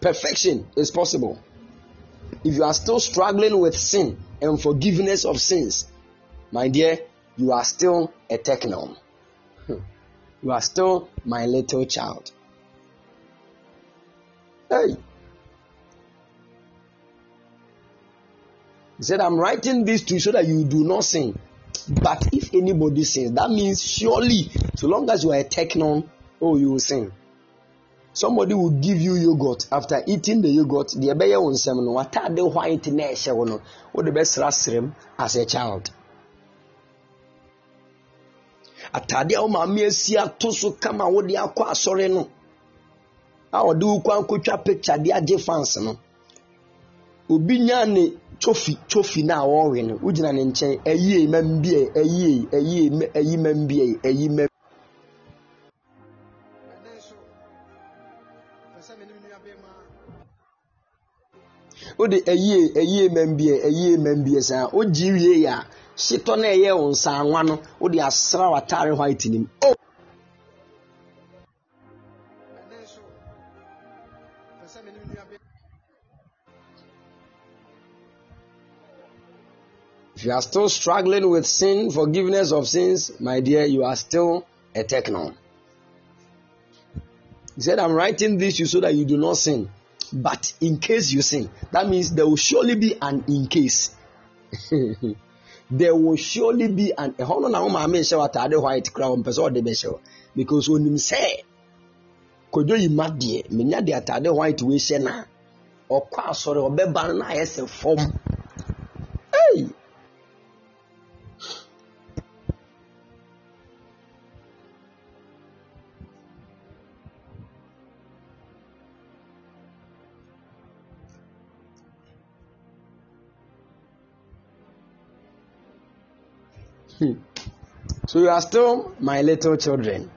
Perfection is possible. If you are still struggling with sin and forgiveness of sins, my dear, you are still a teknon. Hmm. You are still my little child. Hey. He said, I'm writing this to you so that you do not sin. But if anybody sins, that means surely, so long as you are a teknon, oh, you will sin. Somebody will give you yogurt after eating the yogurt. The ɛbɛyɛ wo nsɛm no wataade white na ɛhyɛ wo no wode bɛsra serem as a child ataade a wo maame asi ato so kama wode akɔ asɔre no a ɔde wo kwan kɔtwa picture de agye fans no obi nyaa ne trophy trophy na a no wogyina ne nkyɛn ɛyie mam bie ɛyie ɛyie ɛyi mam bie ɛyi mam. wode ɛyie ɛyie mam bie bie saa ogyi wie a. hyetɔ no ɛyɛ wo nsanwa no wode asra w'atare white nim oh! If you are still struggling with sin, forgiveness of sins, my dear, you are still a teknon. He said, I'm writing this you so that you do not sin. But in case you sin, that means there will surely be an in case. there will surely be an ɛhɔ no na wɔn maame nhyɛ wɔ ataade white kora wɔn mpɛ sɛ ɔde bɛhyɛ wɔ because onim sɛ kodwo yi ma deɛ menya de ataade white wei hyɛ na ɔkɔ asɔre ɔbɛba no na ayɛ sɛ fam. Hmm. So you are still my little children.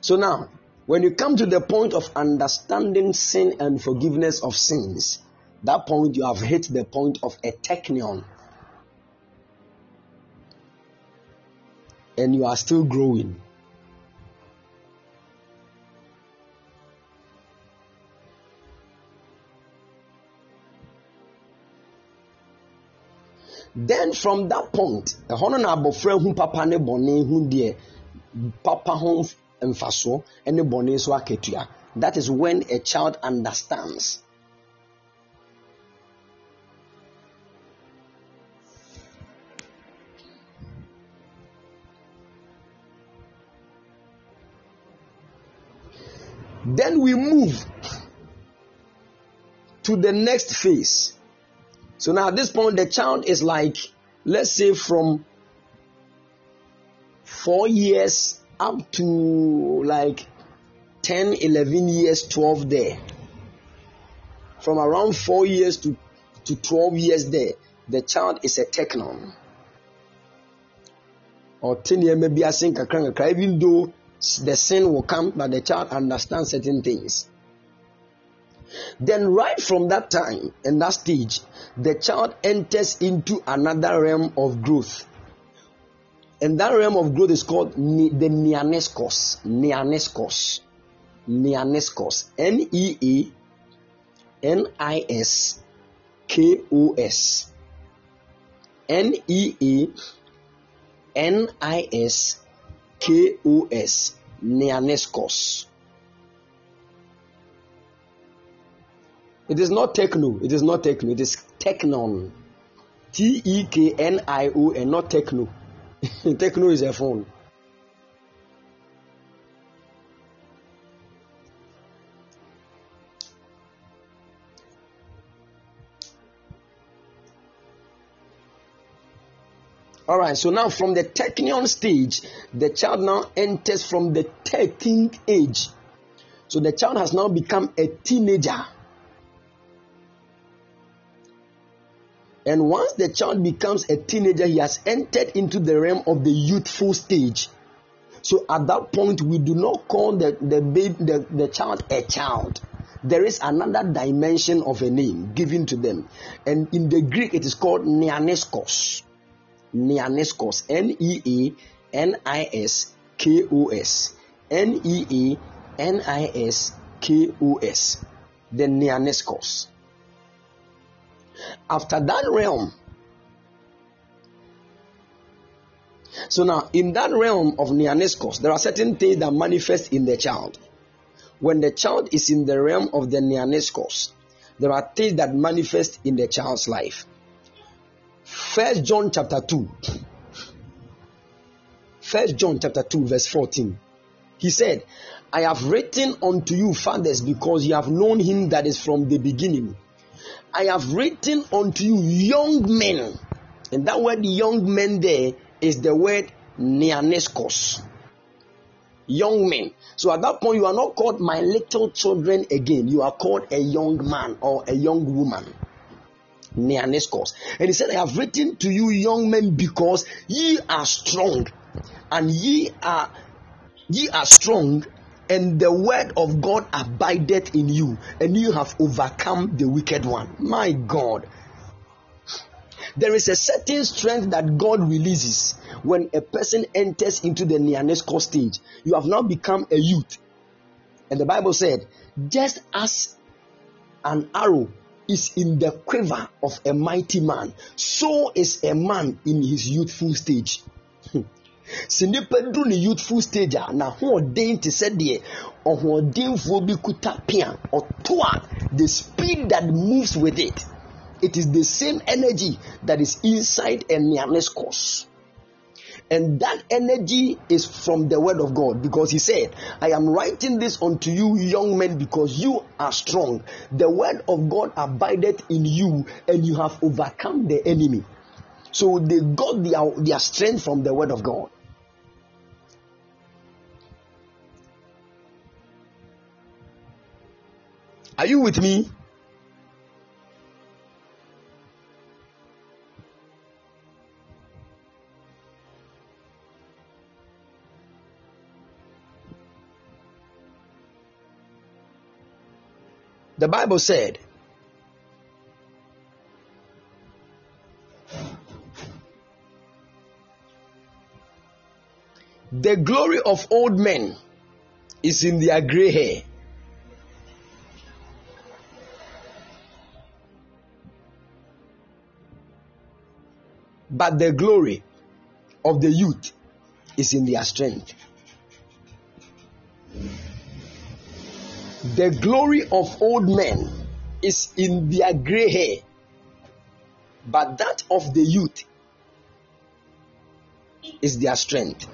So now, when you come to the point of understanding sin and forgiveness of sins, that point you have hit the point of a teknion. And you are still growing. Then from that point ɛhɔ no na abɔfra hu papa ne bɔne hu deɛ papa ho mfasoɔ ne bɔne nso akatua. That is when a child understands. Then we move to the next phase so now at this point, the child is like, let's say, from four years up to like 10, 11 years, 12 there. From around four years to, to 12 years there, the child is a teknon. Or 10 years maybe I think even though the sin will come, but the child understands certain things. Then, right from that time and that stage, the child enters into another realm of growth. And that realm of growth is called the neaniskos. Neaniskos. Neaniskos. N E A N I S K O S. N E A N I S K O S. Neaniskos. It is not techno. It is not techno. It is teknon. T E K N I O and not techno. techno is a phone. All right, so now from the teknion stage, the child now enters from the 13th age. So the child has now become a teenager. And once the child becomes a teenager, he has entered into the realm of the youthful stage. So at that point, we do not call the, the, the, the child a child. There is another dimension of a name given to them. And in the Greek, it is called neaniskos. Neaniskos. N E A N I S K O S. N E A N I S K O S. The neaniskos. After that realm, so now in that realm of neaniskos, there are certain things that manifest in the child. When the child is in the realm of the neaniskos, there are things that manifest in the child's life. First John chapter 2. First John chapter 2, verse 14. He said, I have written unto you, fathers, because you have known him that is from the beginning. I have written unto you young men. And that word young men there is the word neaniskos. Young men. So at that point, you are not called my little children again. You are called a young man or a young woman. Neaniskos. And he said, I have written to you young men because ye are strong and ye are ye are strong and the word of God abideth in you, and you have overcome the wicked one. My God. There is a certain strength that God releases when a person enters into the neanisko stage. You have now become a youth. And the Bible said, just as an arrow is in the quiver of a mighty man, so is a man in his youthful stage. Hmm. Sɛ nipa du ne youthful stage a n'ahoɔden te sɛ deɛ ɔhoɔdenfoɔ bi kuta pea ɔto a the speed that moves with it it is the same energy that is inside a neaniskos. And that energy is from the word of God because he said, I am writing this unto you, young men, because you are strong. The word of God abideth in you, and you have overcome the enemy. So they got their, their strength from the word of God. Are you with me? The Bible said, The glory of old men is in their gray hair. But the glory of the youth is in their strength. The glory of old men is in their gray hair, but that of the youth is their strength.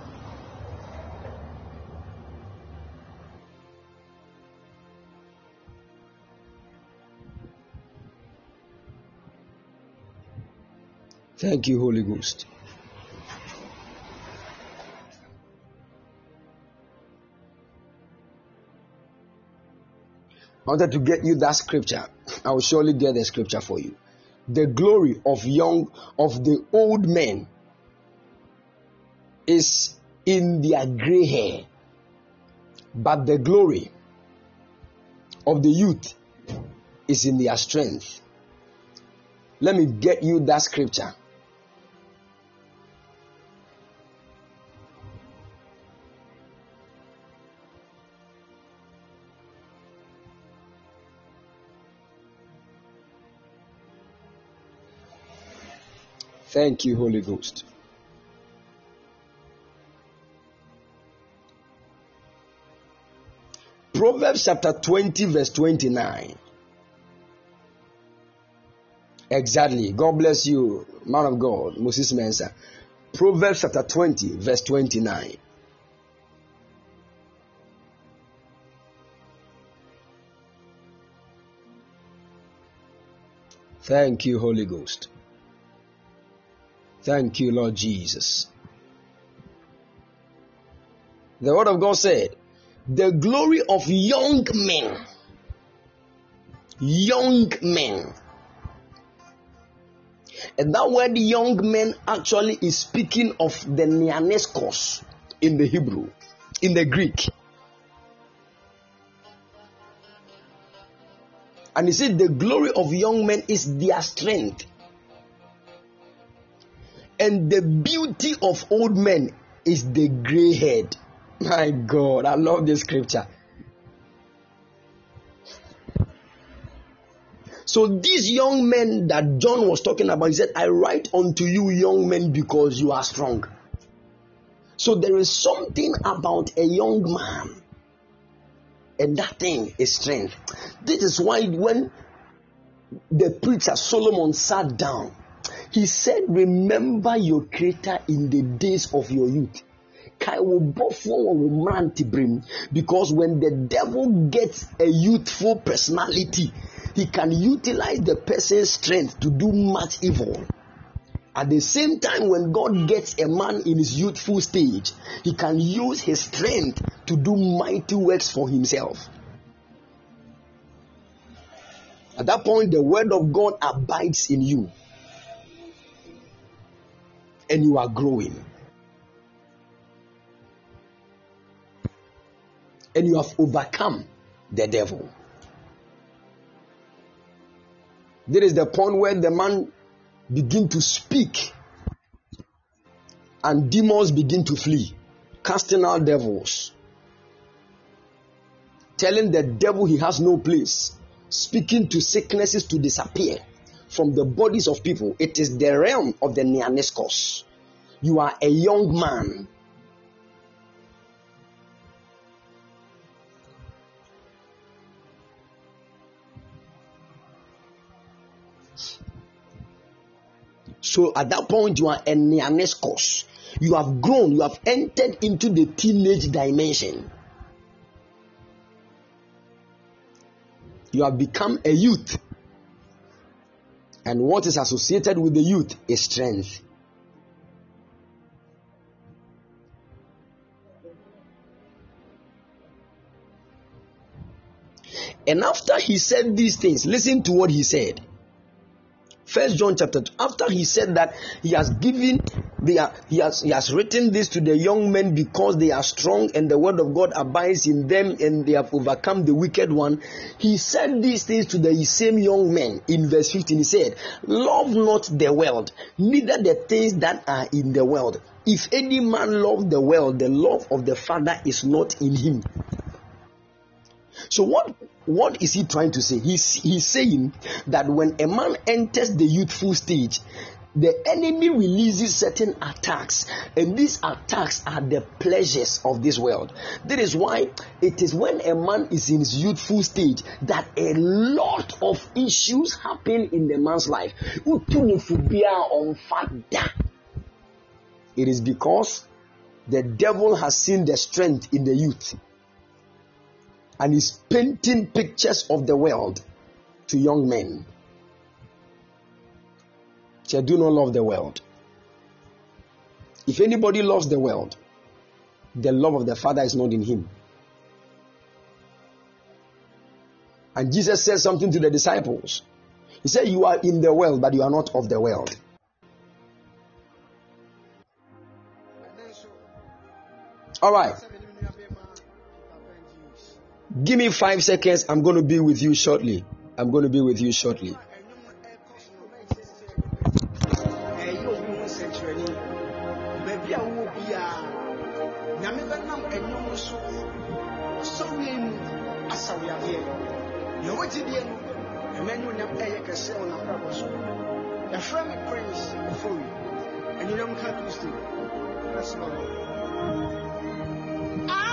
Thank you, Holy Ghost. I wanted to get you that scripture. I will surely get the scripture for you. The glory of young, of the old men is in their gray hair, but the glory of the youth is in their strength. Let me get you that scripture. Thank you, Holy Ghost. Proverbs chapter 20, verse 29. Exactly. God bless you, man of God, Moses Mensa. Proverbs chapter 20, verse 29. Thank you, Holy Ghost. Thank you, Lord Jesus. The word of God said, The glory of young men, young men. And that word young men actually is speaking of the Neaniskos in the Hebrew, in the Greek. And he said, The glory of young men is their strength and the beauty of old men is the gray head. My God, I love this scripture. So these young men that John was talking about, he said, I write unto you, young men, because you are strong. So there is something about a young man, and that thing is strength. This is why when the preacher Solomon sat down he said, Remember your creator in the days of your youth. Because when the devil gets a youthful personality, he can utilize the person's strength to do much evil. At the same time, when God gets a man in his youthful stage, he can use his strength to do mighty works for himself. At that point, the word of God abides in you and you are growing. And you have overcome the devil. There is the point where the man begin to speak and demons begin to flee, casting out devils, telling the devil he has no place, speaking to sicknesses to disappear from the bodies of people. It is the realm of the Neaniskos. You are a young man. So at that point, you are a neaniskos. You have grown, you have entered into the teenage dimension. You have become a youth. And what is associated with the youth is strength. And after he said these things, listen to what he said. First John chapter 2. After he said that he has given, the, he has he has written this to the young men because they are strong and the word of God abides in them and they have overcome the wicked one. He said these things to the same young men in verse 15. He said, Love not the world, neither the things that are in the world. If any man love the world, the love of the Father is not in him. So what what is he trying to say? He's, he's saying that when a man enters the youthful stage, the enemy releases certain attacks, and these attacks are the pleasures of this world. That is why it is when a man is in his youthful stage that a lot of issues happen in the man's life. It is because the devil has seen the strength in the youth and is painting pictures of the world to young men. They do not love the world. If anybody loves the world, the love of the Father is not in him. And Jesus said something to the disciples. He said, You are in the world, but you are not of the world. All right. Give me five seconds. I'm going to be with you shortly. I'm going to be with you shortly. All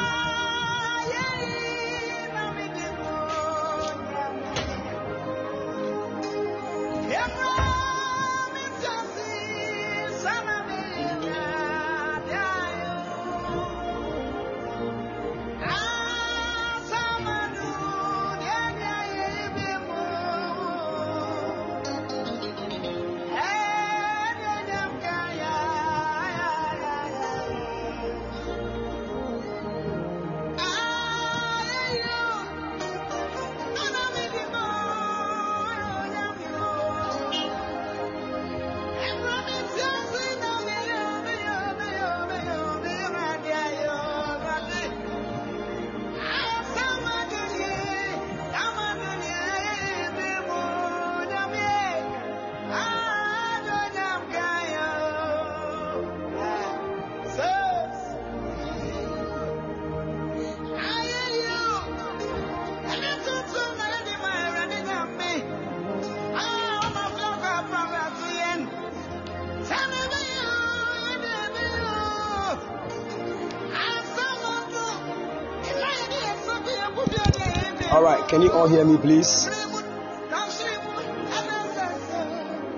can you all hear me, please?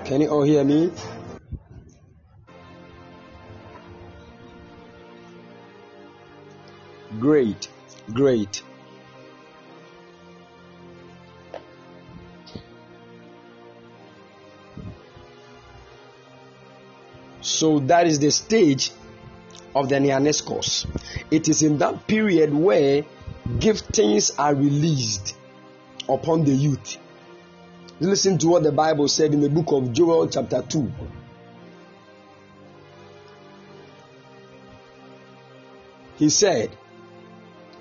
Can you all hear me? Great, great. So that is the stage of the Neaniskos. It is in that period where giftings are released upon the youth. Listen to what the Bible said in the book of Joel, chapter 2. He said,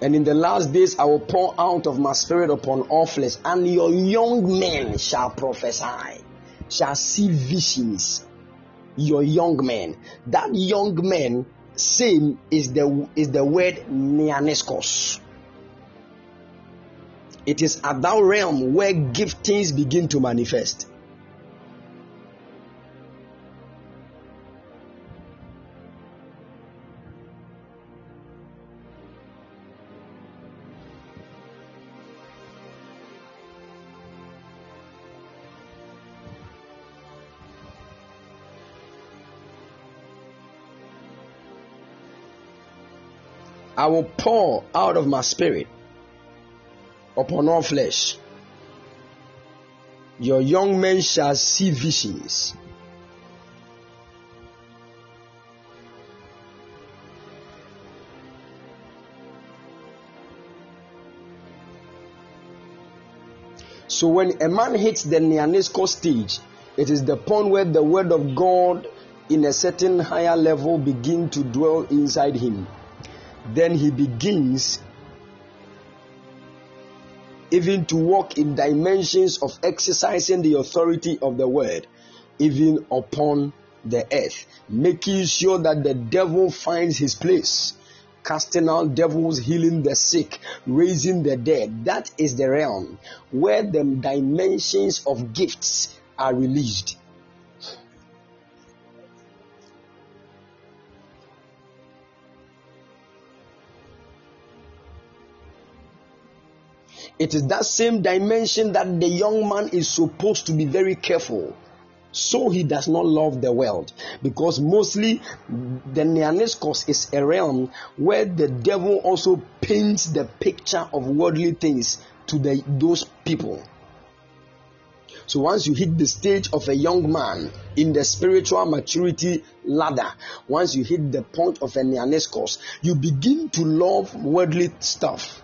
And in the last days I will pour out of my spirit upon all flesh, and your young men shall prophesy, shall see visions. Your young men. That young men, same is the is the word neaniskos. It is at that realm where giftings begin to manifest. I will pour out of my spirit upon all flesh. Your young men shall see visions. So when a man hits the neanisko stage, it is the point where the word of God in a certain higher level begin to dwell inside him. Then he begins even to walk in dimensions of exercising the authority of the word, even upon the earth, making sure that the devil finds his place, casting out devils, healing the sick, raising the dead. That is the realm where the dimensions of gifts are released. It is that same dimension that the young man is supposed to be very careful so he does not love the world. Because mostly the neaniskos is a realm where the devil also paints the picture of worldly things to the, those people. So once you hit the stage of a young man in the spiritual maturity ladder once you hit the point of a neaniskos you begin to love worldly stuff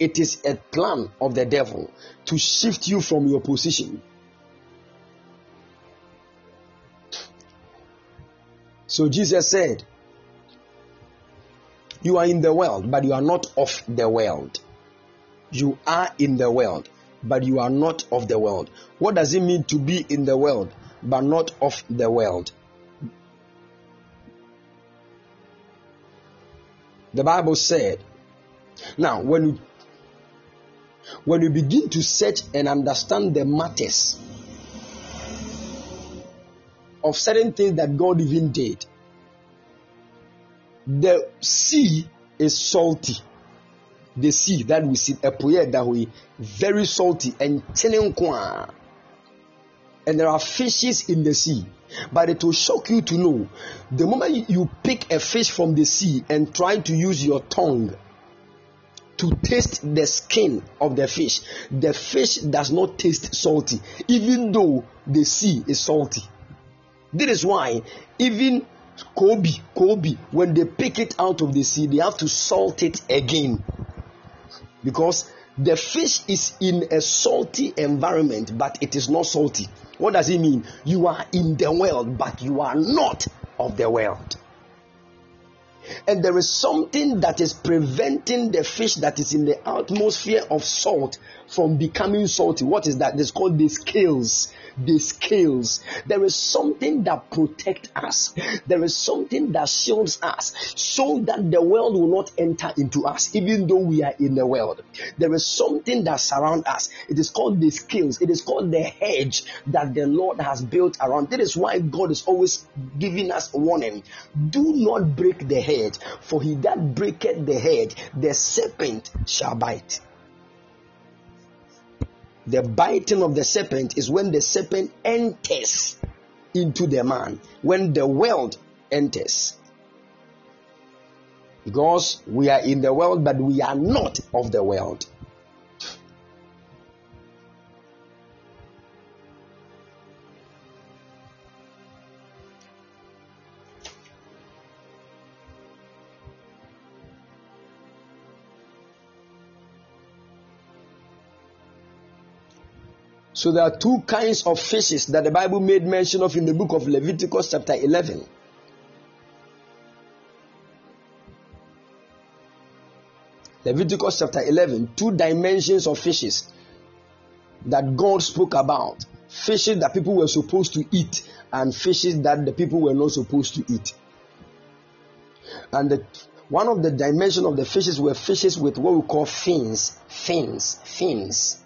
it is a plan of the devil to shift you from your position. So Jesus said, You are in the world, but you are not of the world. You are in the world, but you are not of the world. What does it mean to be in the world, but not of the world? The Bible said, now when you when you begin to search and understand the matters of certain things that God even did, the sea is salty. The sea that we see, a that we very salty and and there are fishes in the sea. But it will shock you to know the moment you pick a fish from the sea and try to use your tongue to taste the skin of the fish. The fish does not taste salty, even though the sea is salty. This is why even Kobe, Kobe, when they pick it out of the sea, they have to salt it again because the fish is in a salty environment, but it is not salty. What does it mean? You are in the world, but you are not of the world and there is something that is preventing the fish that is in the atmosphere of salt from becoming salty. What is that? It's called the scales. The scales. There is something that protects us. There is something that shields us so that the world will not enter into us, even though we are in the world. There is something that surrounds us. It is called the scales. It is called the hedge that the Lord has built around. That is why God is always giving us warning. Do not break the hedge, for he that breaketh the hedge, the serpent shall bite. The biting of the serpent is when the serpent enters into the man, when the world enters. Because we are in the world, but we are not of the world. So there are two kinds of fishes that the Bible made mention of in the book of Leviticus, chapter 11. Leviticus chapter 11, two dimensions of fishes that God spoke about. Fishes that people were supposed to eat and fishes that the people were not supposed to eat. And the, one of the dimensions of the fishes were fishes with what we call fins, fins, fins.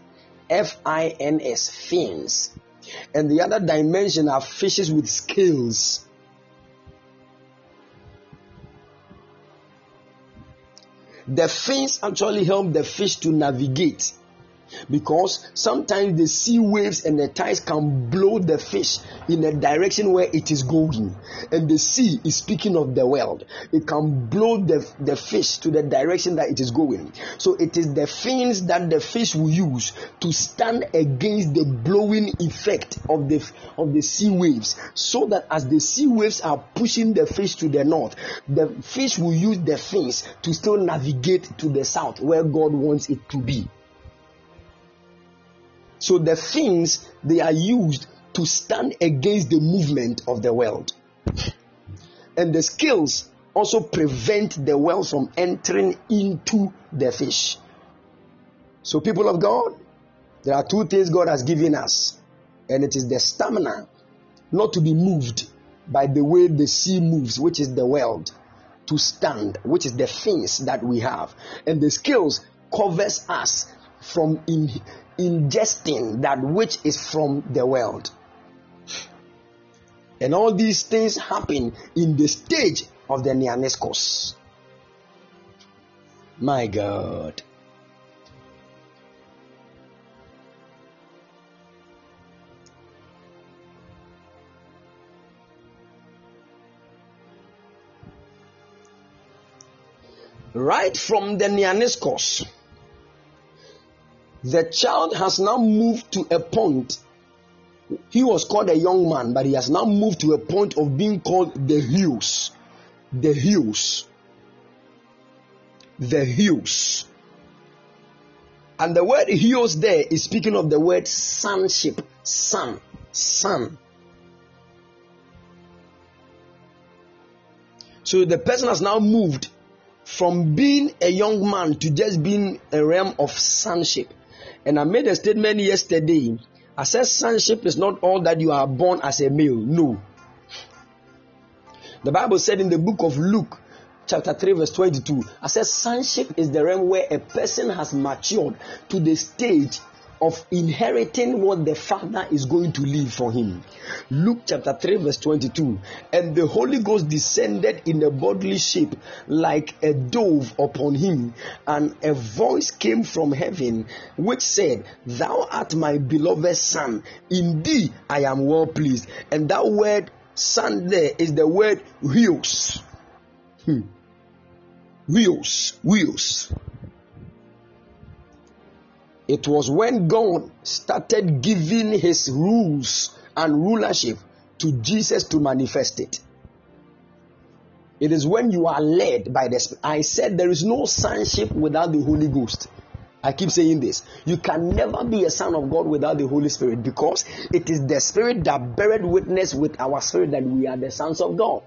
F I N S, fins. And the other dimension are fishes with scales. The fins actually help the fish to navigate. Because sometimes the sea waves and the tides can blow the fish in a direction where it is going. And the sea is speaking of the world. It can blow the, the fish to the direction that it is going. So it is the fins that the fish will use to stand against the blowing effect of the of the sea waves. So that as the sea waves are pushing the fish to the north the fish will use the fins to still navigate to the south where god wants it to be so the things they are used to stand against the movement of the world. And the scales also prevent the well from entering into the fish. So, people of God, there are two things God has given us, and it is the stamina not to be moved by the way the sea moves, which is the world, to stand, which is the things that we have, and the scales covers us from in, ingesting that which is from the world. And all these things happen in the stage of the Neaniskos. My God. Right from the Neaniskos the child has now moved to a point. He was called a young man, but he has now moved to a point of being called the huios. The huios. The huios. And the word Huios there is speaking of the word sonship. Son. Son. So the person has now moved from being a young man to just being a realm of sonship. And I made a statement yesterday. I said sonship is not all that you are born as a male. No. The Bible said in the book of Luke, chapter 3, verse 22, I said sonship is the realm where a person has matured to the stage of inheriting what the Father is going to leave for him. Luke chapter 3, verse 22. And the Holy Ghost descended in a bodily shape like a dove upon him, and a voice came from heaven which said, Thou art my beloved Son, in thee I am well pleased. And that word son there is the word huios. Hmm. Huios, huios. It was when God started giving his rules and rulership to Jesus to manifest it. It is when you are led by the Spirit. I said there is no sonship without the Holy Ghost. I keep saying this. You can never be a son of God without the Holy Spirit because it is the Spirit that beareth witness with our spirit that we are the sons of God.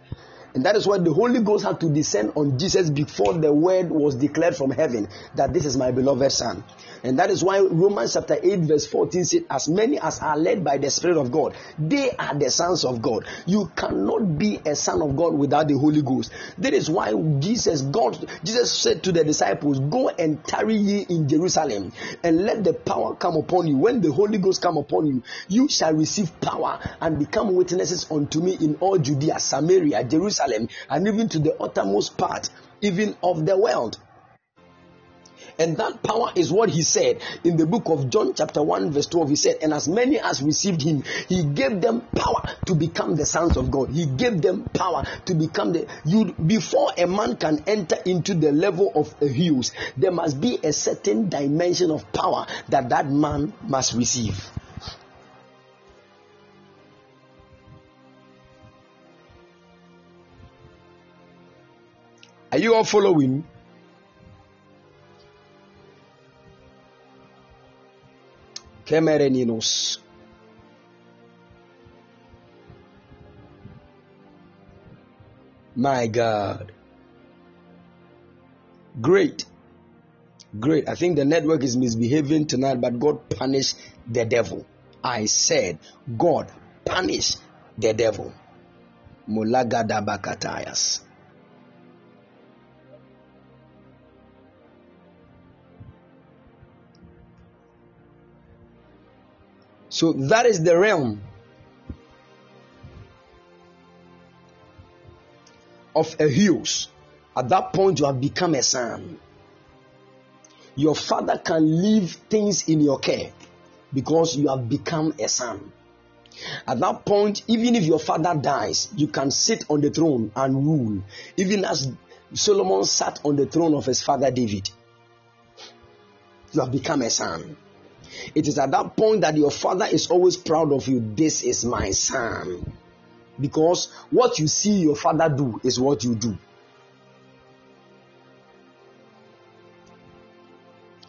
And that is why the Holy Ghost had to descend on Jesus before the word was declared from heaven that this is my beloved Son. And that is why Romans chapter 8, verse 14 said, As many as are led by the Spirit of God, they are the sons of God. You cannot be a son of God without the Holy Ghost. That is why Jesus, God, Jesus said to the disciples, Go and tarry ye in Jerusalem and let the power come upon you. When the Holy Ghost come upon you, you shall receive power and become witnesses unto me in all Judea, Samaria, Jerusalem, and even to the uttermost part, even of the world. And that power is what he said in the book of John, chapter 1, verse 12. He said, And as many as received him, he gave them power to become the sons of God. He gave them power to become the you before a man can enter into the level of a huios, there must be a certain dimension of power that that man must receive. Are you all following? Kemereninos. My God. Great. Great. I think the network is misbehaving tonight, but God punished the devil. I said, God punish the devil. Mulagadabakatayas. So that is the realm of a huios. At that point, you have become a son. Your father can leave things in your care because you have become a son. At that point, even if your father dies, you can sit on the throne and rule, even as Solomon sat on the throne of his father David. You have become a son. It is at that point that your father is always proud of you. This is my son. Because what you see your father do is what you do.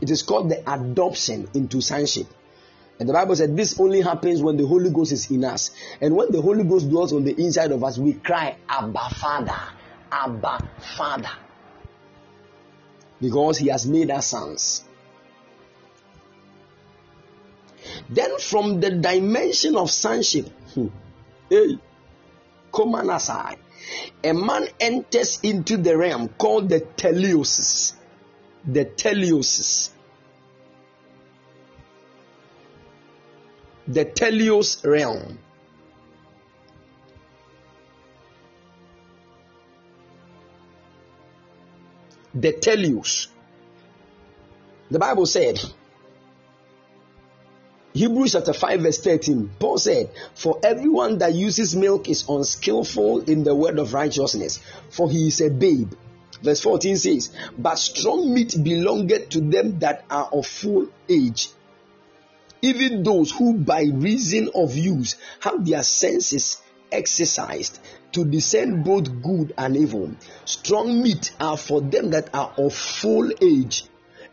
It is called the adoption into sonship. And the Bible said this only happens when the Holy Ghost is in us. And when the Holy Ghost dwells on the inside of us, we cry, Abba Father, Abba Father. Because he has made us sons. Then, from the dimension of sonship, hmm, hey, come on aside, a man enters into the realm called the teleosis. The teleosis. The teleos realm. The teleos. The Bible said, Hebrews chapter 5, verse 13, Paul said, For everyone that uses milk is unskillful in the word of righteousness, for he is a babe. Verse 14 says, But strong meat belongeth to them that are of full age, even those who by reason of use have their senses exercised to discern both good and evil. Strong meat are for them that are of full age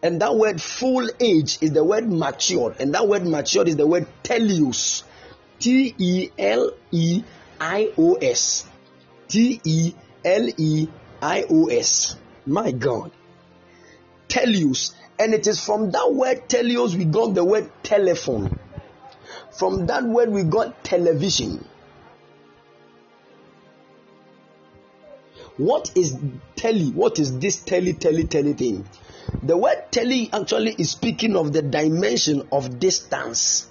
and that word full age is the word matured. And that word matured is the word teleos. T E L E I O S. T E L E I O S. My God. Teleos. And it is from that word teleos we got the word telephone. From that word we got television. What is telly? What is this telly, telly, telly thing? The word tele actually is speaking of the dimension of distance.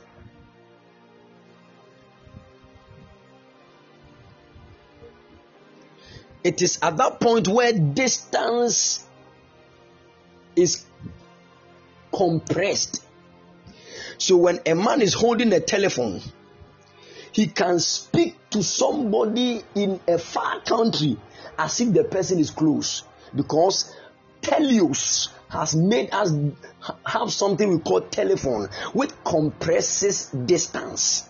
It is at that point where distance is compressed. So when a man is holding a telephone, he can speak to somebody in a far country as if the person is close because teleos has made us have something we call telephone which compresses distance.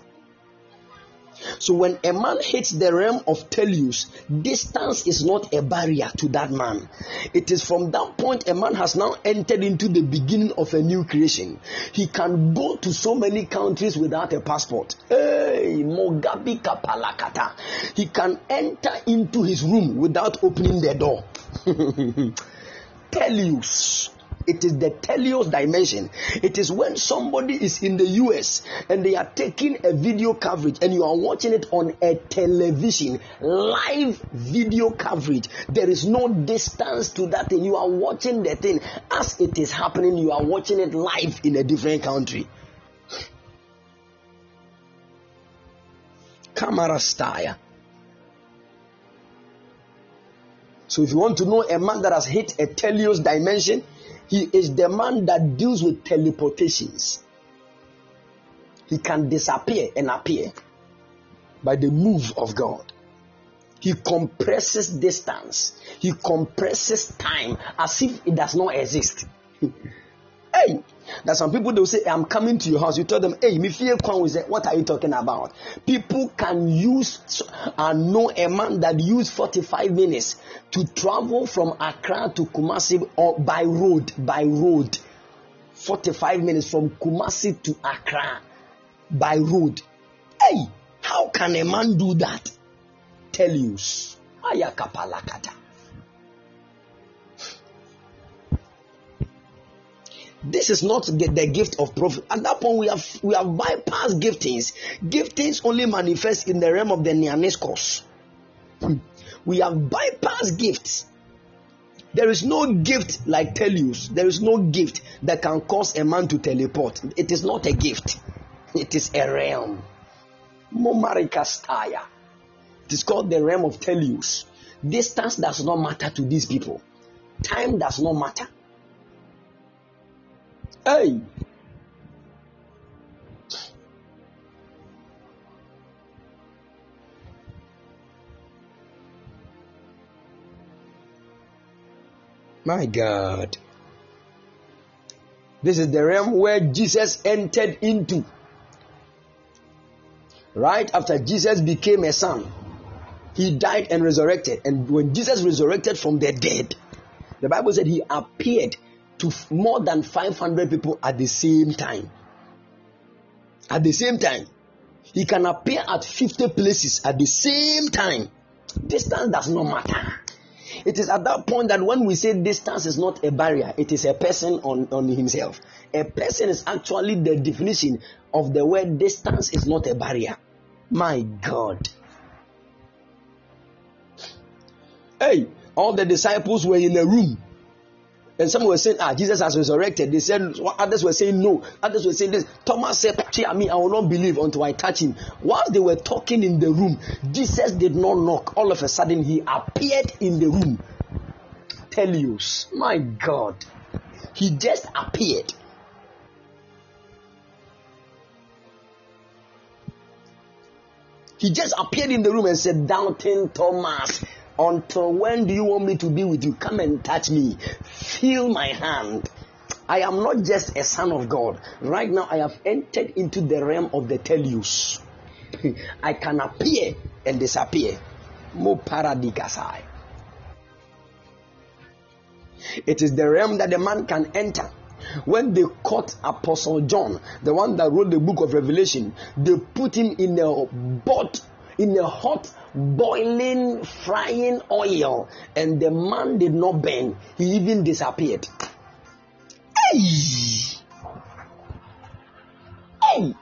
So when a man hits the realm of teleos, distance is not a barrier to that man. It is from that point a man has now entered into the beginning of a new creation. He can go to so many countries without a passport. Hey, Mogabi Kapalakata. He can enter into his room without opening the door. teleos it is the teleos dimension. It is when somebody is in the US and they are taking a video coverage and you are watching it on a television, live video coverage. There is no distance to that thing. You are watching the thing as it is happening. You are watching it live in a different country. Camera style. So if you want to know a man that has hit a teleos dimension, he is the man that deals with teleportations. He can disappear and appear by the move of God. He compresses distance. He compresses time as if it does not exist. hey, that some people they'll say, I'm coming to your house. You tell them, Hey, me fear what are you talking about? People can use and know a man that used 45 minutes to travel from Accra to Kumasi or by road, by road. 45 minutes from Kumasi to Accra by road. Hey, how can a man do that? Tell you. Ayakapalakata. This is not the gift of prophet. At that point, we have we have bypassed giftings. Giftings only manifest in the realm of the Neaniskos. Hmm. We have bypassed gifts. There is no gift like Teleus. There is no gift that can cause a man to teleport. It is not a gift. It is a realm. Momarikastaya. It is called the realm of Teleus. Distance does not matter to these people. Time does not matter. Hey. My God. This is the realm where Jesus entered into. Right after Jesus became a son, he died and resurrected. And when Jesus resurrected from the dead, the Bible said he appeared to more than 500 people at the same time. At the same time. He can appear at 50 places at the same time. Distance does not matter. It is at that point that when we say distance is not a barrier, it is a person on, on himself. A person is actually the definition of the word distance is not a barrier. My God. Hey, all the disciples were in a room. And some were saying, Ah, Jesus has resurrected. They said, others were saying no. Others were saying this. Thomas said, me, I will not believe until I touch him. While they were talking in the room, Jesus did not knock. All of a sudden, he appeared in the room. Teleios, my God. He just appeared. He just appeared in the room and said, Doubting Thomas, until when do you want me to be with you? Come and touch me. Feel my hand. I am not just a son of God. Right now, I have entered into the realm of the Teleios. I can appear and disappear. Mo paradigasai. It is the realm that the man can enter when they caught Apostle John, the one that wrote the book of Revelation, they put him in a pot, in a hot, boiling, frying oil, and the man did not burn. He even disappeared. Hey! Hey!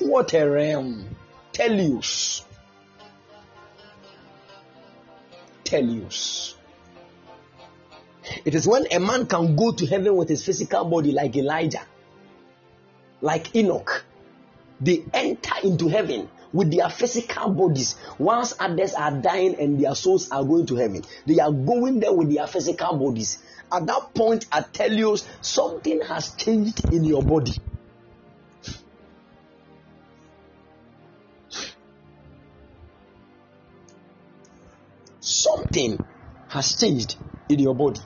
What a realm. Teleios. Teleios. It is when a man can go to heaven with his physical body, like Elijah, like Enoch. They enter into heaven with their physical bodies, whilst others are dying and their souls are going to heaven. They are going there with their physical bodies. At that point, I tell you, something has changed in your body. Something has changed in your body.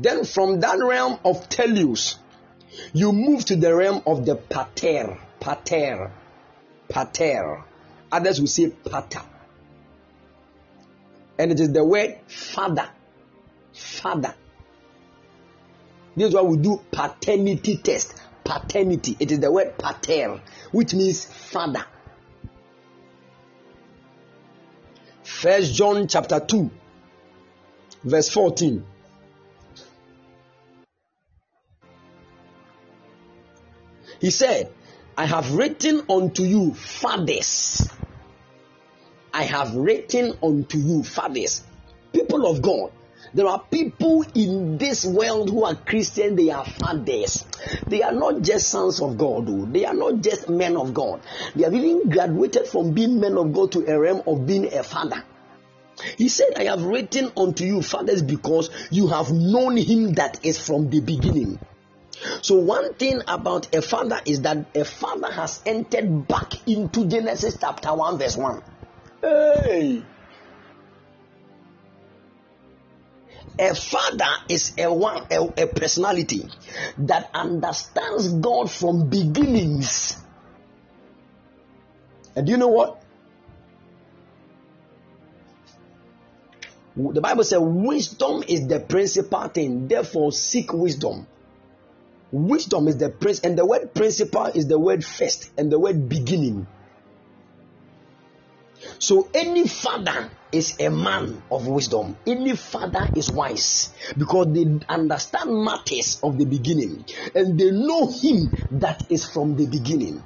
Then from that realm of Teleios, you move to the realm of the Pater, Pater, Pater. Others will say Pater. And it is the word father, father. This is why we do paternity test. Paternity. It is the word pater, which means father. First John chapter 2, verse 14. He said, I have written unto you, fathers. I have written unto you, fathers. People of God, there are people in this world who are Christian, they are fathers. They are not just sons of God, though. they are not just men of God. They have even graduated from being men of God to a realm of being a father. He said, I have written unto you, fathers, because you have known him that is from the beginning. So, one thing about a father is that a father has entered back into Genesis chapter 1, verse 1. Hey! A father is a one a, a personality that understands God from beginnings. And do you know what? The Bible says wisdom is the principal thing, therefore seek wisdom. Wisdom is the prince, and the word principal is the word first, and the word beginning. So any father is a man of wisdom. Any father is wise because they understand matters of the beginning and they know him that is from the beginning.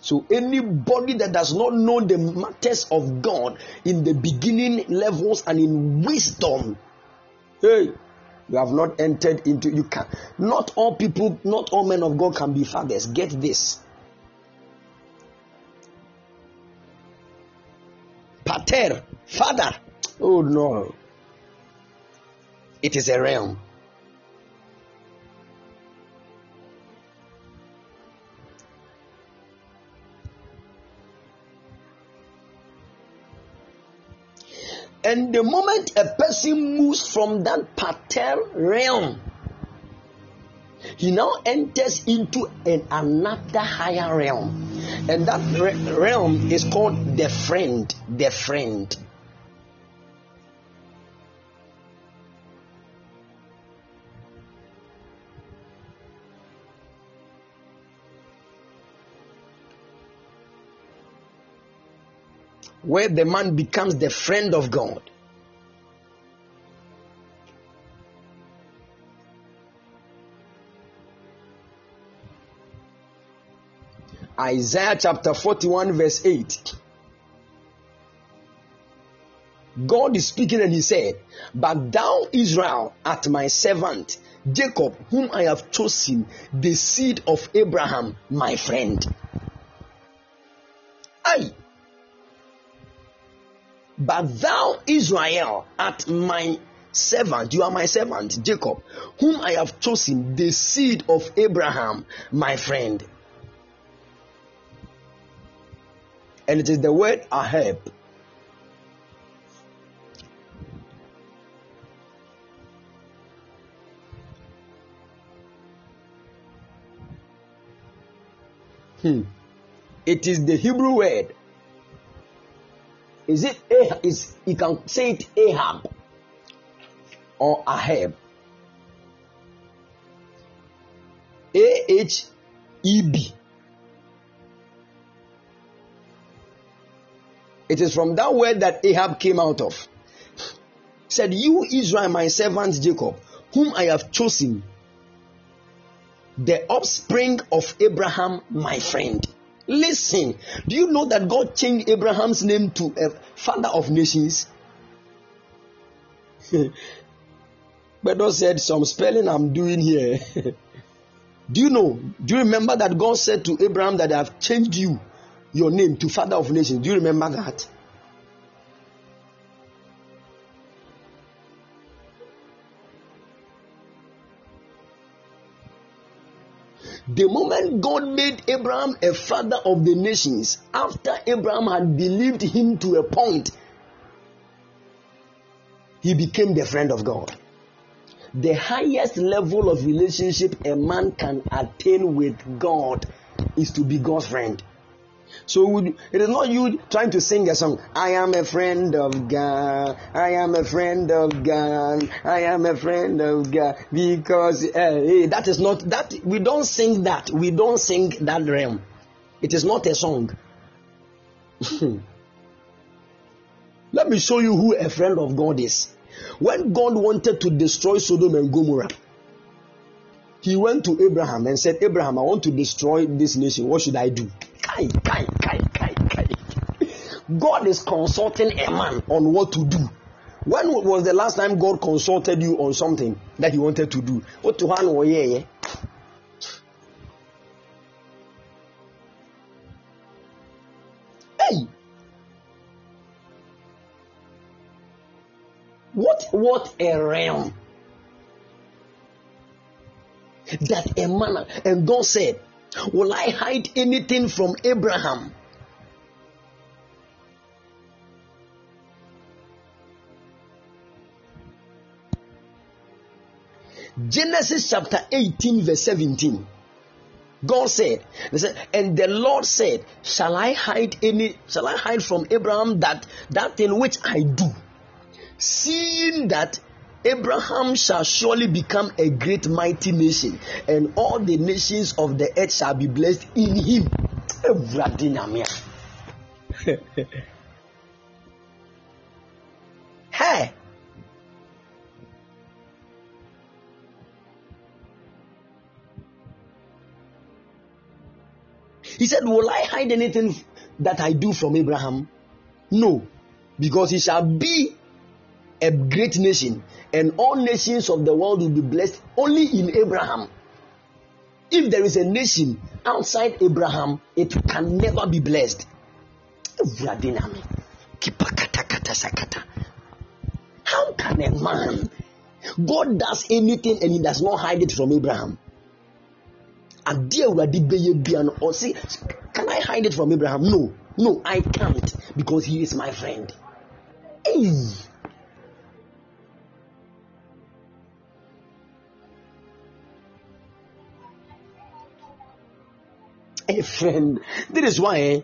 So anybody that does not know the matters of God in the beginning levels and in wisdom, hey, you have not entered into you can not all people, not all men of God can be fathers. Get this. Pater, father. Oh no. It is a realm. And the moment a person moves from that pater realm, he now enters into an another higher realm. And that re- realm is called the friend. The friend. Where the man becomes the friend of God. Isaiah chapter 41, verse 8. God is speaking and he said, But thou, Israel, art my servant, Jacob, whom I have chosen, the seed of Abraham, my friend. Aye. But thou, Israel, art my servant, you are my servant, Jacob, whom I have chosen, the seed of Abraham, my friend. And it is the word Ahab. Hmm. It is the Hebrew word is it Ahab? Is you can say it Ahab or Ahab? A H E B. It is from that word that Ahab came out of. Said, You Israel, my servant Jacob, whom I have chosen, the offspring of Abraham, my friend. Listen, do you know that God changed Abraham's name to a father of nations? God said, Some spelling I'm doing here. do you know? Do you remember that God said to Abraham that I have changed you, your name, to father of nations? Do you remember that? The moment God made Abraham a father of the nations, after Abraham had believed him to a point, he became the friend of God. The highest level of relationship a man can attain with God is to be God's friend. So it is not you trying to sing a song. I am a friend of God. I am a friend of God. I am a friend of God because uh, that is not that we don't sing that. We don't sing that realm. It is not a song. Let me show you who a friend of God is. When God wanted to destroy Sodom and Gomorrah, he went to Abraham and said, Abraham, I want to destroy this nation. What should I do? Kai, kai, kai, kai, kai. God is consulting a man on what to do. When was the last time God consulted you on something that He wanted to do? What to handle? Yeah, Hey, what what a realm that a man and God said Will I hide anything from Abraham? Genesis chapter 18, verse 17. God said, and the Lord said, Shall I hide any shall I hide from Abraham that that thing which I do? Seeing that Abraham shall surely become a great mighty nation, and all the nations of the earth shall be blessed in him. hey. He said, Will I hide anything that I do from Abraham? No, because he shall be a great nation, and all nations of the world will be blessed only in Abraham. If there is a nation outside Abraham, it can never be blessed. How can a man, God does anything and he does not hide it from Abraham? Can I hide it from Abraham? No, no, I can't because he is my friend. Hey. A friend. That is why eh,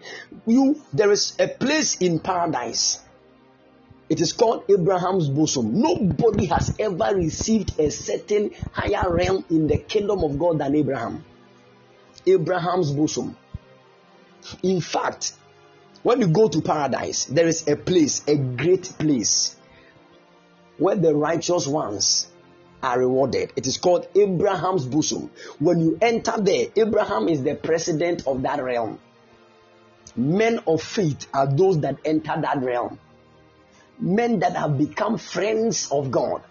you there is a place in paradise. It is called Abraham's bosom. Nobody has ever received a certain higher realm in the kingdom of God than Abraham. Abraham's bosom. In fact, when you go to paradise, there is a place, a great place, where the righteous ones are rewarded. It is called Abraham's bosom. When you enter there, Abraham is the president of that realm. Men of faith are those that enter that realm. Men that have become friends of God.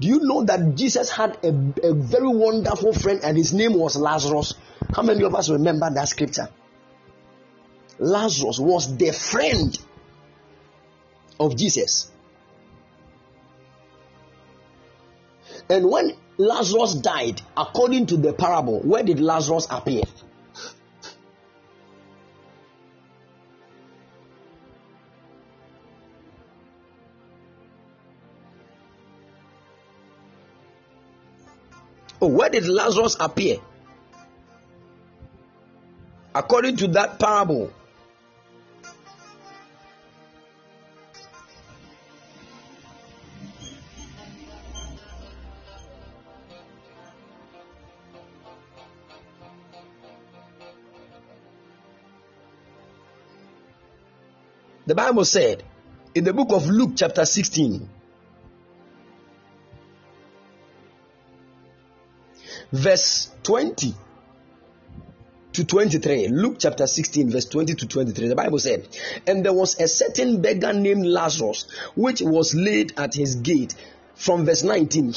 Do you know that Jesus had a, a very wonderful friend and his name was Lazarus? How many of us remember that scripture? Lazarus was the friend of Jesus. And when Lazarus died, according to the parable, where did Lazarus appear? Oh, where did Lazarus appear? According to that parable, The Bible said in the book of Luke, chapter 16, verse 20 to 23. Luke chapter 16, verse 20 to 23. The Bible said, And there was a certain beggar named Lazarus, which was laid at his gate. From verse 19,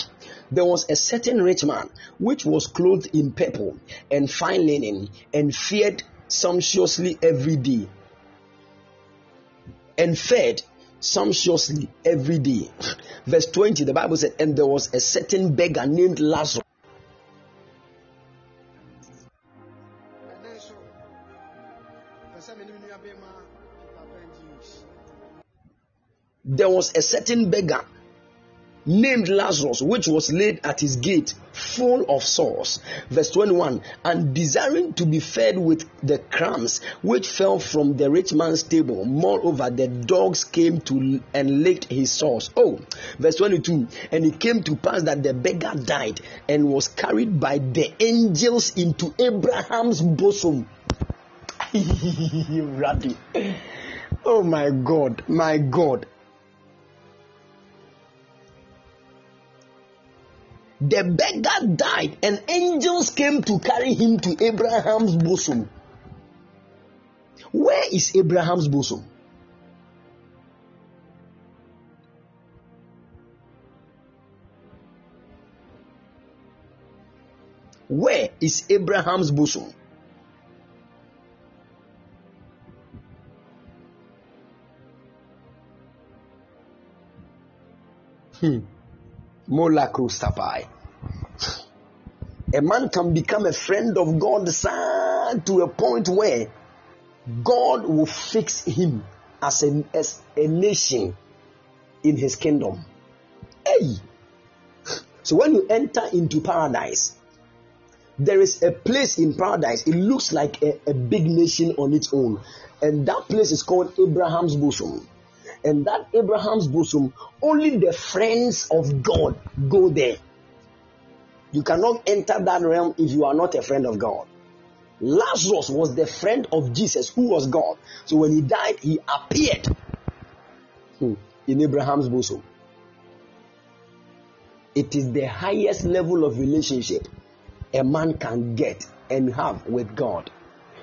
there was a certain rich man, which was clothed in purple and fine linen, and feared sumptuously every day and fed sumptuously every day. Verse 20, the Bible said, And there was a certain beggar named Lazarus. There was a certain beggar named Lazarus, which was laid at his gate, full of sores. Verse 21 And desiring to be fed with the crumbs which fell from the rich man's table, moreover, the dogs came to and licked his sores. Oh, verse 22 And it came to pass that the beggar died and was carried by the angels into Abraham's bosom. Oh my God, my God. The beggar died, and angels came to carry him to Abraham's bosom. Where is Abraham's bosom? Where is Abraham's bosom? Hmm. Mola Krustapai. A man can become a friend of God sir, to a point where God will fix him as a, as a nation in his kingdom. Hey! So when you enter into paradise, there is a place in paradise. It looks like a, a big nation on its own. And that place is called Abraham's bosom and that Abraham's bosom, only the friends of God go there. You cannot enter that realm if you are not a friend of God. Lazarus was the friend of Jesus, who was God. So when he died, he appeared hmm, in Abraham's bosom. It is the highest level of relationship a man can get and have with God.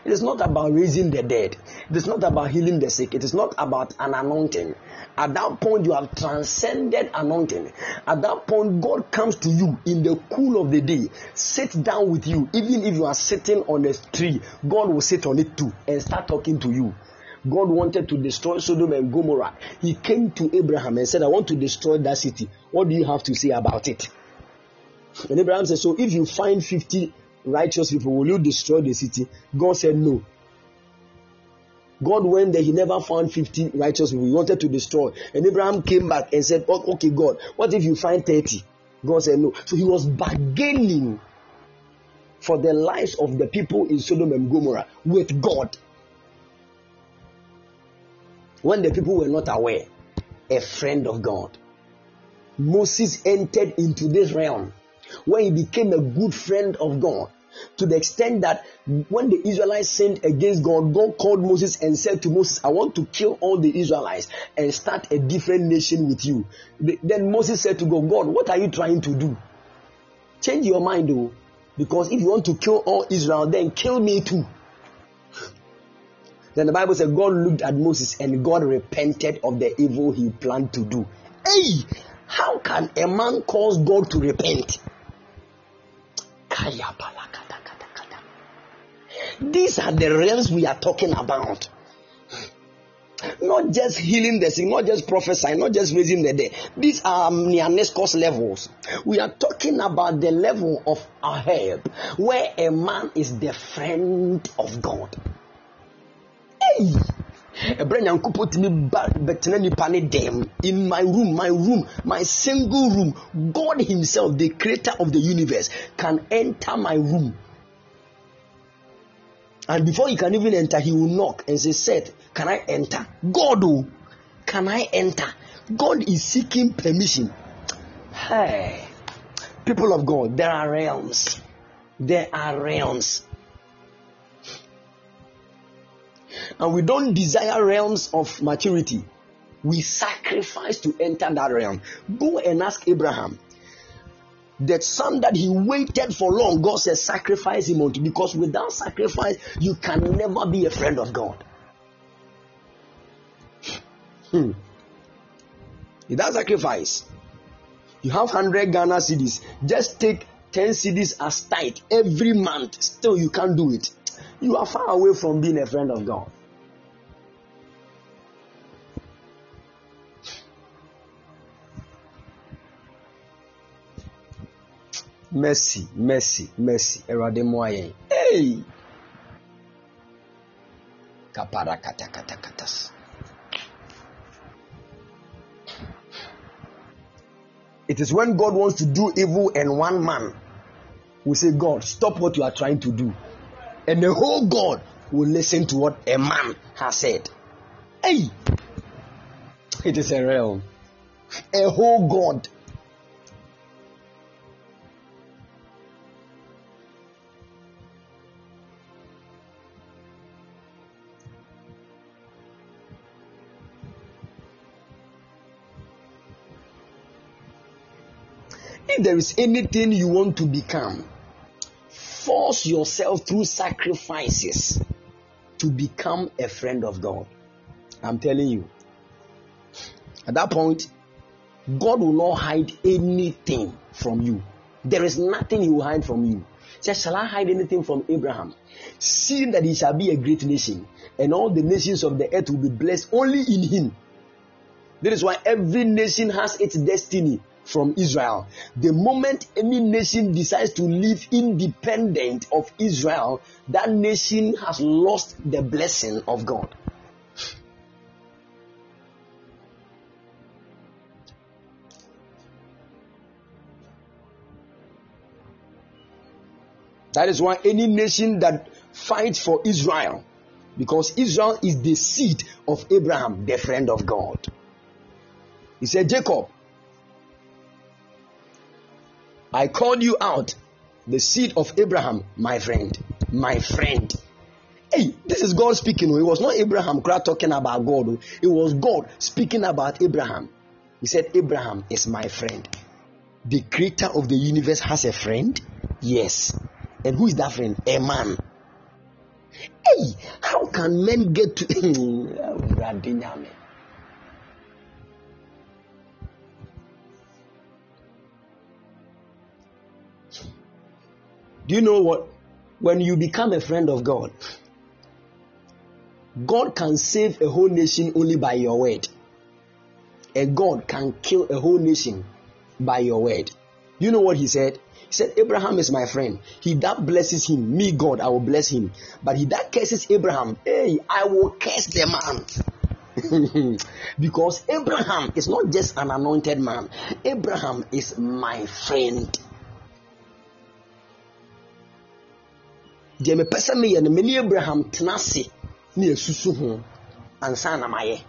It is not about raising the dead. It is not about healing the sick. It is not about an anointing. At that point, you have transcended anointing. At that point, God comes to you in the cool of the day, sit down with you. Even if you are sitting on a tree, God will sit on it too and start talking to you. God wanted to destroy Sodom and Gomorrah. He came to Abraham and said, I want to destroy that city. What do you have to say about it? And Abraham said, So if you find 50 righteous people, will you destroy the city? God said, No. God went there, he never found 50 righteous people. He wanted to destroy. And Abraham came back and said, oh, Okay, God, what if you find 30? God said, No. So he was bargaining for the lives of the people in Sodom and Gomorrah with God. When the people were not aware, a friend of God. Moses entered into this realm when he became a good friend of God to the extent that when the Israelites sinned against God, God called Moses and said to Moses, I want to kill all the Israelites and start a different nation with you. Then Moses said to God, God, what are you trying to do? Change your mind, though, because if you want to kill all Israel, then kill me too. Then the Bible said God looked at Moses and God repented of the evil he planned to do. Hey, how can a man cause God to repent? These are the realms we are talking about. Not just healing the sick, not just prophesying, not just raising the dead. These are Neaniskos levels. We are talking about the level of a help where a man is the friend of God. Hey! in my room my room my single room god himself the creator of the universe can enter my room and before he can even enter he will knock and say seth can i enter god oh can i enter god is seeking permission hey people of god there are realms there are realms and we don't desire realms of maturity. We sacrifice to enter that realm. Go and ask Abraham. That son that he waited for long, God says, sacrifice him unto because without sacrifice, you can never be a friend of God. Hmm. Without sacrifice, you have 100 Ghana cedis. Just take 10 cedis as tight every month. Still, you can't do it you are far away from being a friend of God. Mercy, mercy, mercy. Erade moye. Hey! Kapara kata kata katas. It is when God wants to do evil and one man will say, God, stop what you are trying to do and the whole God will listen to what a man has said. Hey, it is a realm, a whole God. If there is anything you want to become, force yourself through sacrifices to become a friend of God. I'm telling you. At that point, God will not hide anything from you. There is nothing he will hide from you. Says, shall I hide anything from Abraham? Seeing that he shall be a great nation, and all the nations of the earth will be blessed only in him. That is why every nation has its destiny from Israel. The moment any nation decides to live independent of Israel, that nation has lost the blessing of God. That is why any nation that fights for Israel, because Israel is the seed of Abraham, the friend of God. He said, Jacob, I called you out, the seed of Abraham, my friend, my friend. Hey, this is God speaking. It was not Abraham talking about God. It was God speaking about Abraham. He said, Abraham is my friend. The creator of the universe has a friend? Yes. And who is that friend? A man. Hey, how can men get to Do you know what? When you become a friend of God, God can save a whole nation only by your word. A God can kill a whole nation by your word. You know what he said? He said, Abraham is my friend. He that blesses him, me God, I will bless him. But he that curses Abraham, hey, I will curse the man. because Abraham is not just an anointed man, Abraham is my friend. Deɛ mepɛ sɛ meyɛ no mene abraham tena ase ne ho. Ansa na mayɛ.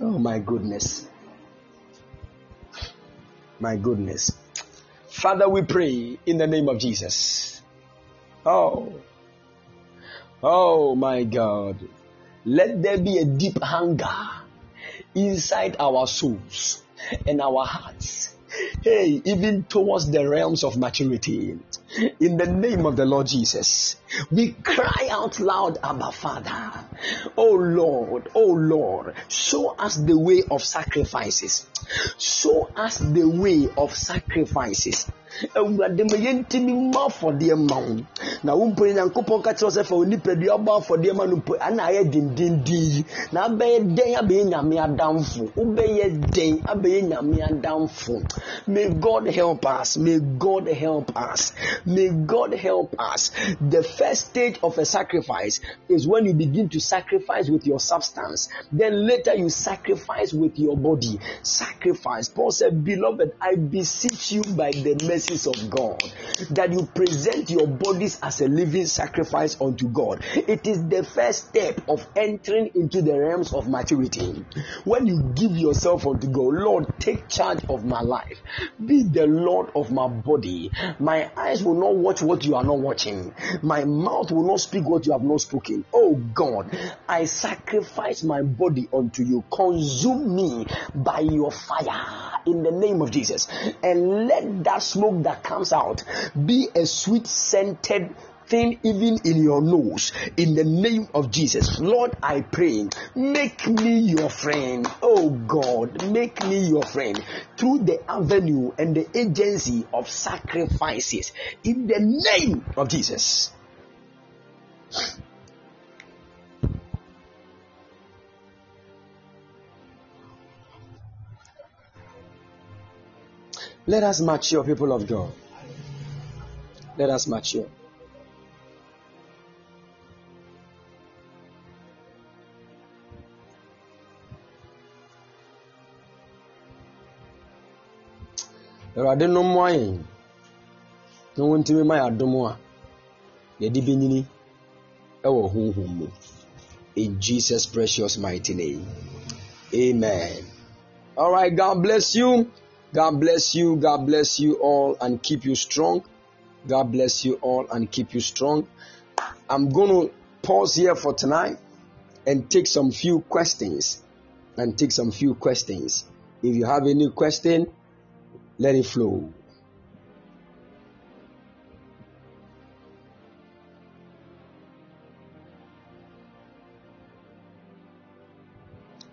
Oh my goodness. My goodness. Father we pray in the name of jesus. Oh. Oh my god. Let there be a deep hunger inside our souls and our hearts hey, even towards the realms of maturity. In the name of the Lord Jesus, we cry out loud, Abba Father. Oh Lord, oh Lord, show us the way of sacrifices. Show us the way of sacrifices. awurade ma yɛntimi mma afɔdeɛ ma wo. Na wo mpo nyankopɔn ka kyerɛ sɛ fa wo nipadua bɔ afɔdeɛ ma no mpo ana ayɛ dendenden yi. Na abɛyɛ dɛn abɛyɛ nyame adamfo? Wobɛyɛ dɛn abɛyɛ nyame adamfo? May god help us. May god help us. May god help us. The first stage of a sacrifice is when you begin to sacrifice with your substance. Then later you sacrifice with your body sacrifice paul said beloved i beseech you by the mercies of God that you present your bodies as a living sacrifice unto God. It is the first step of entering into the realms of maturity. When you give yourself unto God, Lord, take charge of my life. Be the Lord of my body. My eyes will not watch what you are not watching. My mouth will not speak what you have not spoken. Oh God, I sacrifice my body unto you. Consume me by your fire in the name of Jesus. And let that smoke that comes out be a sweet scented thing even in your nose in the name of Jesus. Lord, I pray, make me your friend. Oh God, make me your friend through the avenue and the agency of sacrifices in the name of Jesus. Let us mature, people of God. Let us mature. awurade no mmoa yɛn na wɔntumi ma yɛadom a yɛde bɛnyini ɛwɔ honhom mu in jesus precious mighty name. Amen. All right god bless you God bless you. God bless you all and keep you strong. God bless you all and keep you strong. I'm going to pause here for tonight and take some few questions. And take some few questions. If you have any question, let it flow.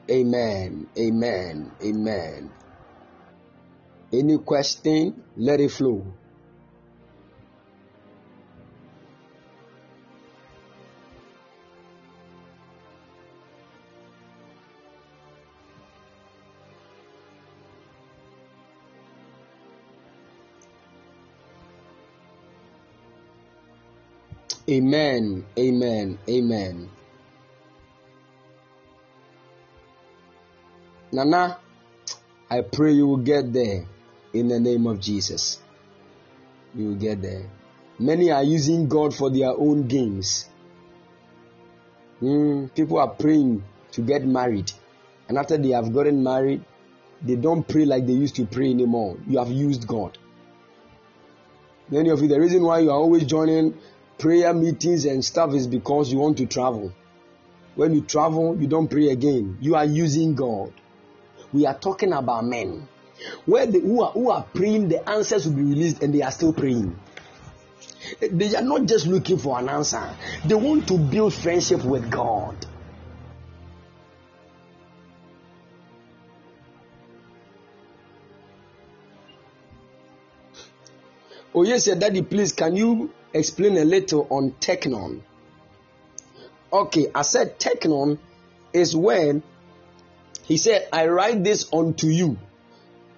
Amen. Amen. Amen. Any question, let it flow. Amen. Amen. Amen. Nana, I pray you will get there in the name of Jesus. You will get there. Many are using God for their own games. Mm, people are praying to get married, and after they have gotten married, they don't pray like they used to pray anymore. You have used God. Many of you, the reason why you are always joining prayer meetings and stuff is because you want to travel. When you travel, you don't pray again. You are using God. We are talking about men Where the who are, who are praying, the answers will be released and they are still praying. They are not just looking for an answer, they want to build friendship with God. Oh, yes, Daddy, please, can you explain a little on teknon? Okay, I said teknon is when he said, I write this unto you.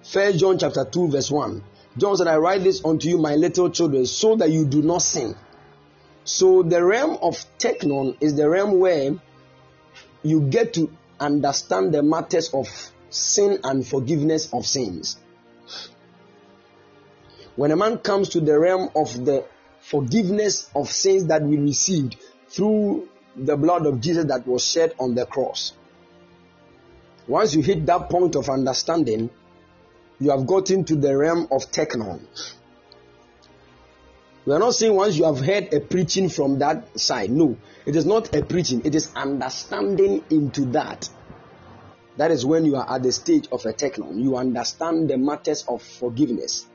First John chapter 2, verse 1. John said, I write this unto you, my little children, so that you do not sin. So the realm of teknon is the realm where you get to understand the matters of sin and forgiveness of sins. When a man comes to the realm of the forgiveness of sins that we received through the blood of Jesus that was shed on the cross, once you hit that point of understanding, you have gotten to the realm of teknon. We are not saying once you have heard a preaching from that side. No, it is not a preaching, it is understanding into that. That is when you are at the stage of a teknon. You understand the matters of forgiveness.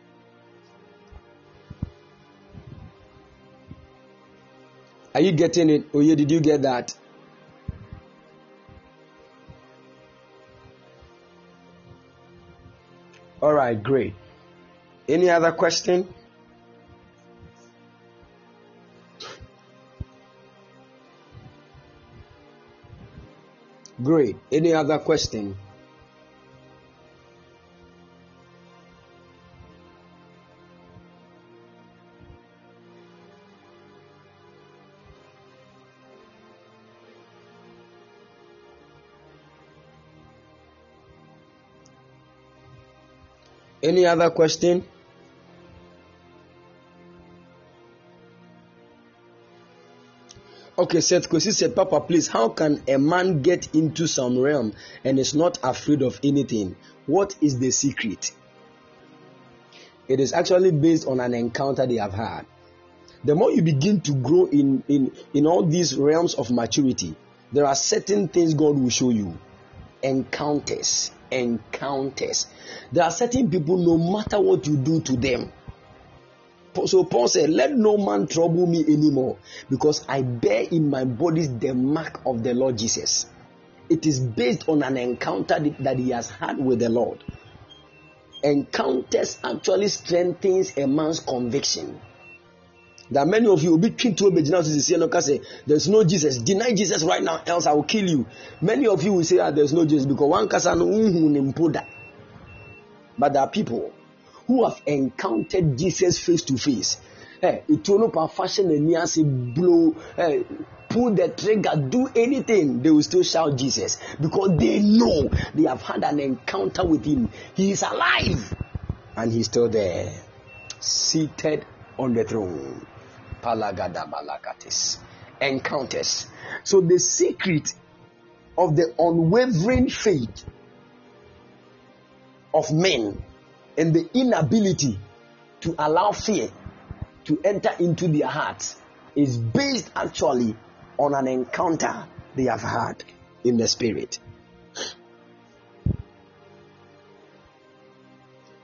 Are you getting it? Oh, yeah, did you get that? All right, great. Any other question? Great. Any other question? Any other question? Okay, Seth Kosi said, Papa, please, how can a man get into some realm and is not afraid of anything? What is the secret? It is actually based on an encounter they have had. The more you begin to grow in, in, in all these realms of maturity, there are certain things God will show you. Encounters encounters. There are certain people, no matter what you do to them. So Paul said, Let no man trouble me anymore, because I bear in my body the mark of the Lord Jesus. It is based on an encounter that he has had with the Lord. Encounters actually strengthens a man's conviction. That many of you will be keen to obey say there's no Jesus. Deny Jesus right now, else I will kill you. Many of you will say ah, there's no Jesus because one person nimpoda. But there are people who have encountered Jesus face to face. Hey, it will not fashion and say blow, hey, pull the trigger, do anything, they will still shout Jesus because they know they have had an encounter with him. He is alive and he's still there, seated on the throne. Palagadabalakatis. Encounters. So the secret of the unwavering faith of men and the inability to allow fear to enter into their hearts is based actually on an encounter they have had in the spirit.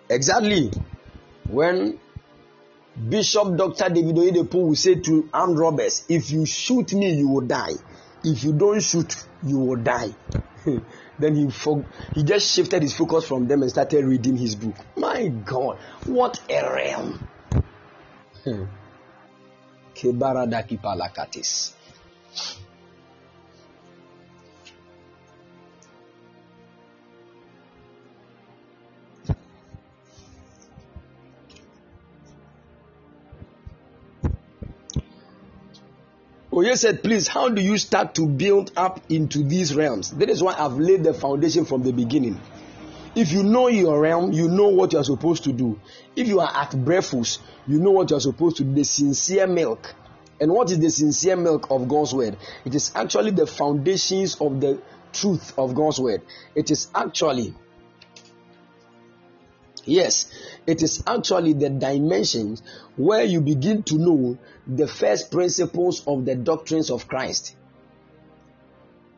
Exactly when Bishop Dr. David Oyedepo will say to armed robbers, If you shoot me, you will die. If you don't shoot, you will die. then he for, he just shifted his focus from them and started reading his book. My God, what a realm! Kebaradaki palakatis. Oye said, please, how do you start to build up into these realms? That is why I've laid the foundation from the beginning. If you know your realm, you know what you are supposed to do. If you are at breakfast, you know what you are supposed to do. The sincere milk. And what is the sincere milk of God's word? It is actually the foundations of the truth of God's word. It is actually Yes, it is actually the dimensions where you begin to know the first principles of the doctrines of Christ,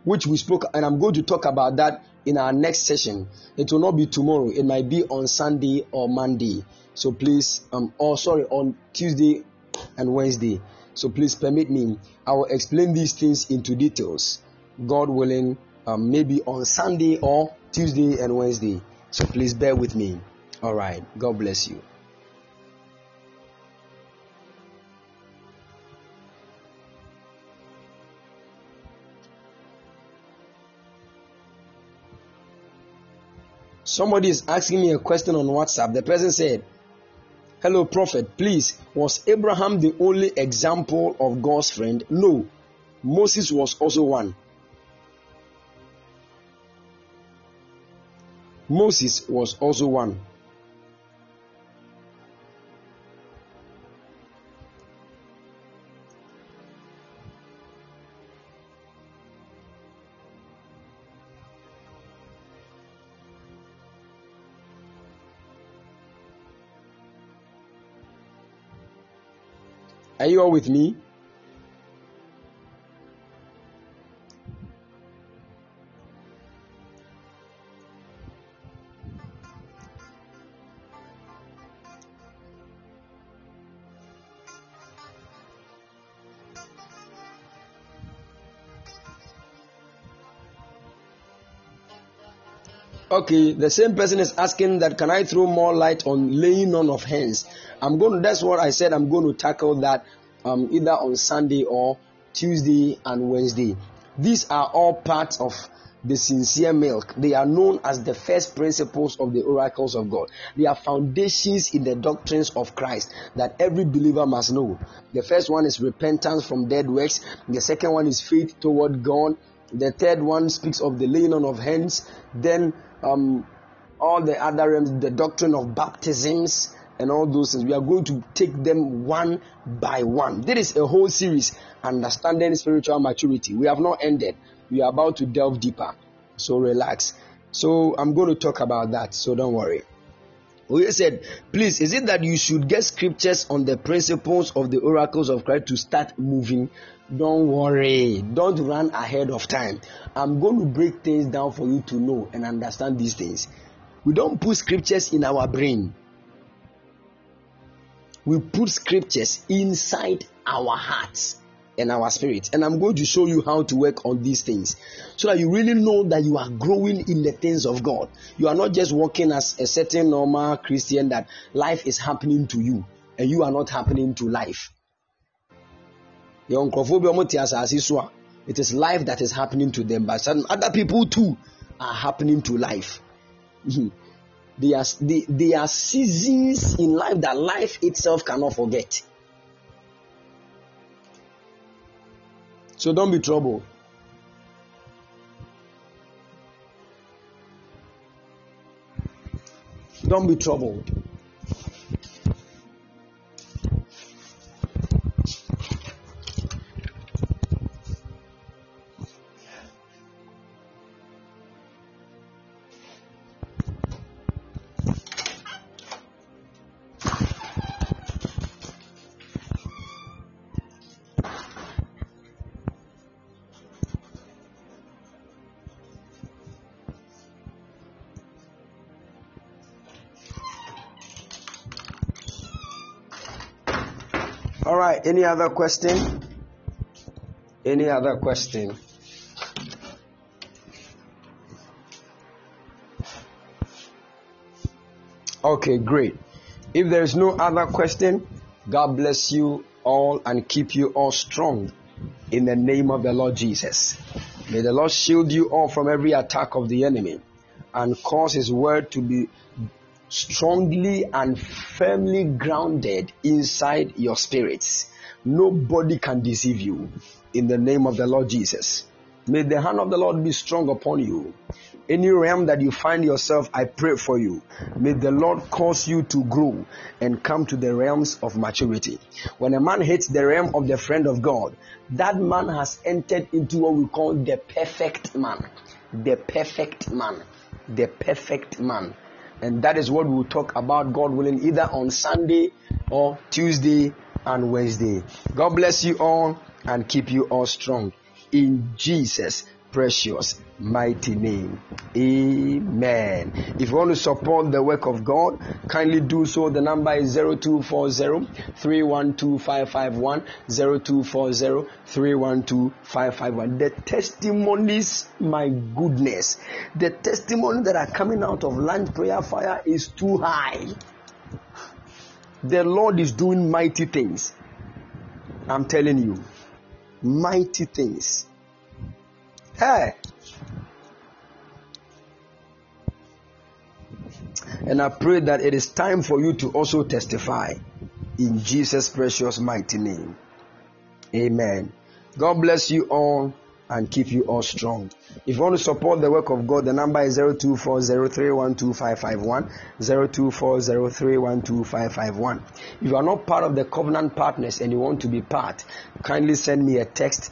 which we spoke, and I'm going to talk about that in our next session. It will not be tomorrow. It might be on Sunday or Monday. So please, um, or sorry, on Tuesday and Wednesday. So please permit me. I will explain these things into details. God willing, um, maybe on Sunday or Tuesday and Wednesday. So please bear with me. All right. God bless you. Somebody is asking me a question on WhatsApp. The person said, Hello, Prophet, please, was Abraham the only example of God's friend? No, Moses was also one. Moses was also one. Are you all with me? Okay, the same person is asking that can I throw more light on laying on of hands? I'm going to, that's what I said, I'm going to tackle that um, either on Sunday or Tuesday and Wednesday. These are all parts of the sincere milk. They are known as the first principles of the oracles of God. They are foundations in the doctrines of Christ that every believer must know. The first one is repentance from dead works. The second one is faith toward God. The third one speaks of the laying on of hands. Then um, all the other realms, the doctrine of baptisms and all those things. We are going to take them one by one. This is a whole series, understanding spiritual maturity. We have not ended. We are about to delve deeper. So relax. So I'm going to talk about that. So don't worry. We said, please, is it that you should get scriptures on the principles of the oracles of Christ to start moving? Don't worry. Don't run ahead of time. I'm going to break things down for you to know and understand these things. We don't put scriptures in our brain. We put scriptures inside our hearts and our spirit. And I'm going to show you how to work on these things so that you really know that you are growing in the things of God. You are not just walking as a certain normal Christian that life is happening to you and you are not happening to life. It is life that is happening to them, but some other people too are happening to life. Hmm. they, are, they, they are seasons in life that life itself cannot forget. So don't be troubled. Don't be troubled. Any other question? Any other question? Okay, great. If there is no other question, God bless you all and keep you all strong in the name of the Lord Jesus. May the Lord shield you all from every attack of the enemy and cause his word to be strongly and firmly grounded inside your spirits. Nobody can deceive you in the name of the Lord Jesus. May the hand of the Lord be strong upon you. Any realm that you find yourself, I pray for you. May the Lord cause you to grow and come to the realms of maturity. When a man hits the realm of the friend of God, that man has entered into what we call the perfect man. The perfect man. The perfect man. And that is what we'll talk about, God willing, either on Sunday or Tuesday and Wednesday. God bless you all and keep you all strong. In Jesus' precious mighty name. Amen. If you want to support the work of God, kindly do so. The number is 0240 312551. 0240 312551. The testimonies, my goodness, the testimony that are coming out of Lunch Prayer Fire is too high. The Lord is doing mighty things. I'm telling you, mighty things. Hey, And I pray that it is time for you to also testify in Jesus' precious mighty name. Amen. God bless you all and keep you all strong. If you want to support the work of God, the number is 0240312551. 0240312551. If you are not part of the covenant partners and you want to be part, kindly send me a text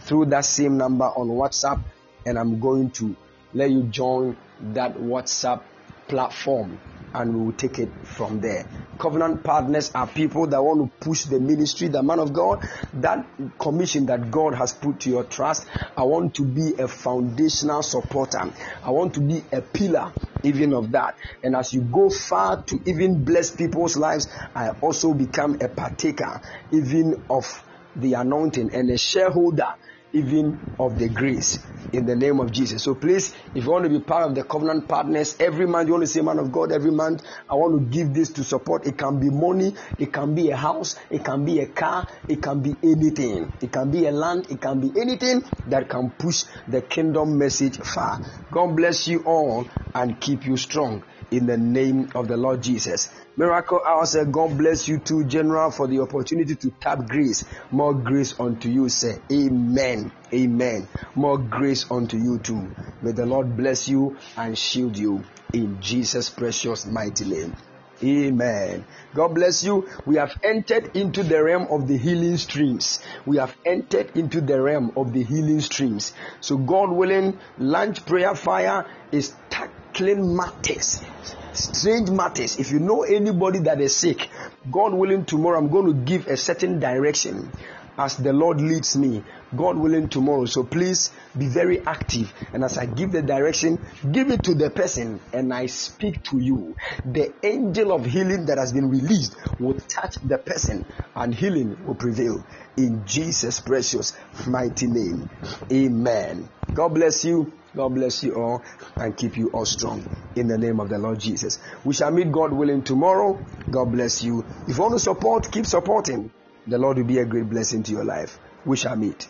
through that same number on WhatsApp and I'm going to let you join that WhatsApp platform and we will take it from there. Covenant partners are people that want to push the ministry, the man of God, that commission that God has put to your trust. I want to be a foundational supporter. I want to be a pillar even of that. And as you go far to even bless people's lives, I also become a partaker even of the anointing and a shareholder even of the grace in the name of Jesus. So please, if you want to be part of the covenant partners, every month you want to say, man of God, every month I want to give this to support. It can be money, it can be a house, it can be a car, it can be anything. It can be a land, it can be anything that can push the kingdom message far. God bless you all and keep you strong in the name of the Lord Jesus. Miracle Hour said, God bless you too, General, for the opportunity to tap grace. More grace unto you, say. Amen. Amen. More grace unto you too. May the Lord bless you and shield you in Jesus' precious mighty name. Amen. God bless you. We have entered into the realm of the healing streams. We have entered into the realm of the healing streams. So, God willing, lunch prayer fire is tackling matters strange matters. If you know anybody that is sick, God willing, tomorrow I'm going to give a certain direction as the Lord leads me. God willing, tomorrow. So please be very active. And as I give the direction, give it to the person and I speak to you. The angel of healing that has been released will touch the person and healing will prevail. In Jesus' precious mighty name. Amen. God bless you. God bless you all and keep you all strong in the name of the Lord Jesus. We shall meet God willing tomorrow. God bless you. If you want to support, keep supporting. The Lord will be a great blessing to your life. We shall meet.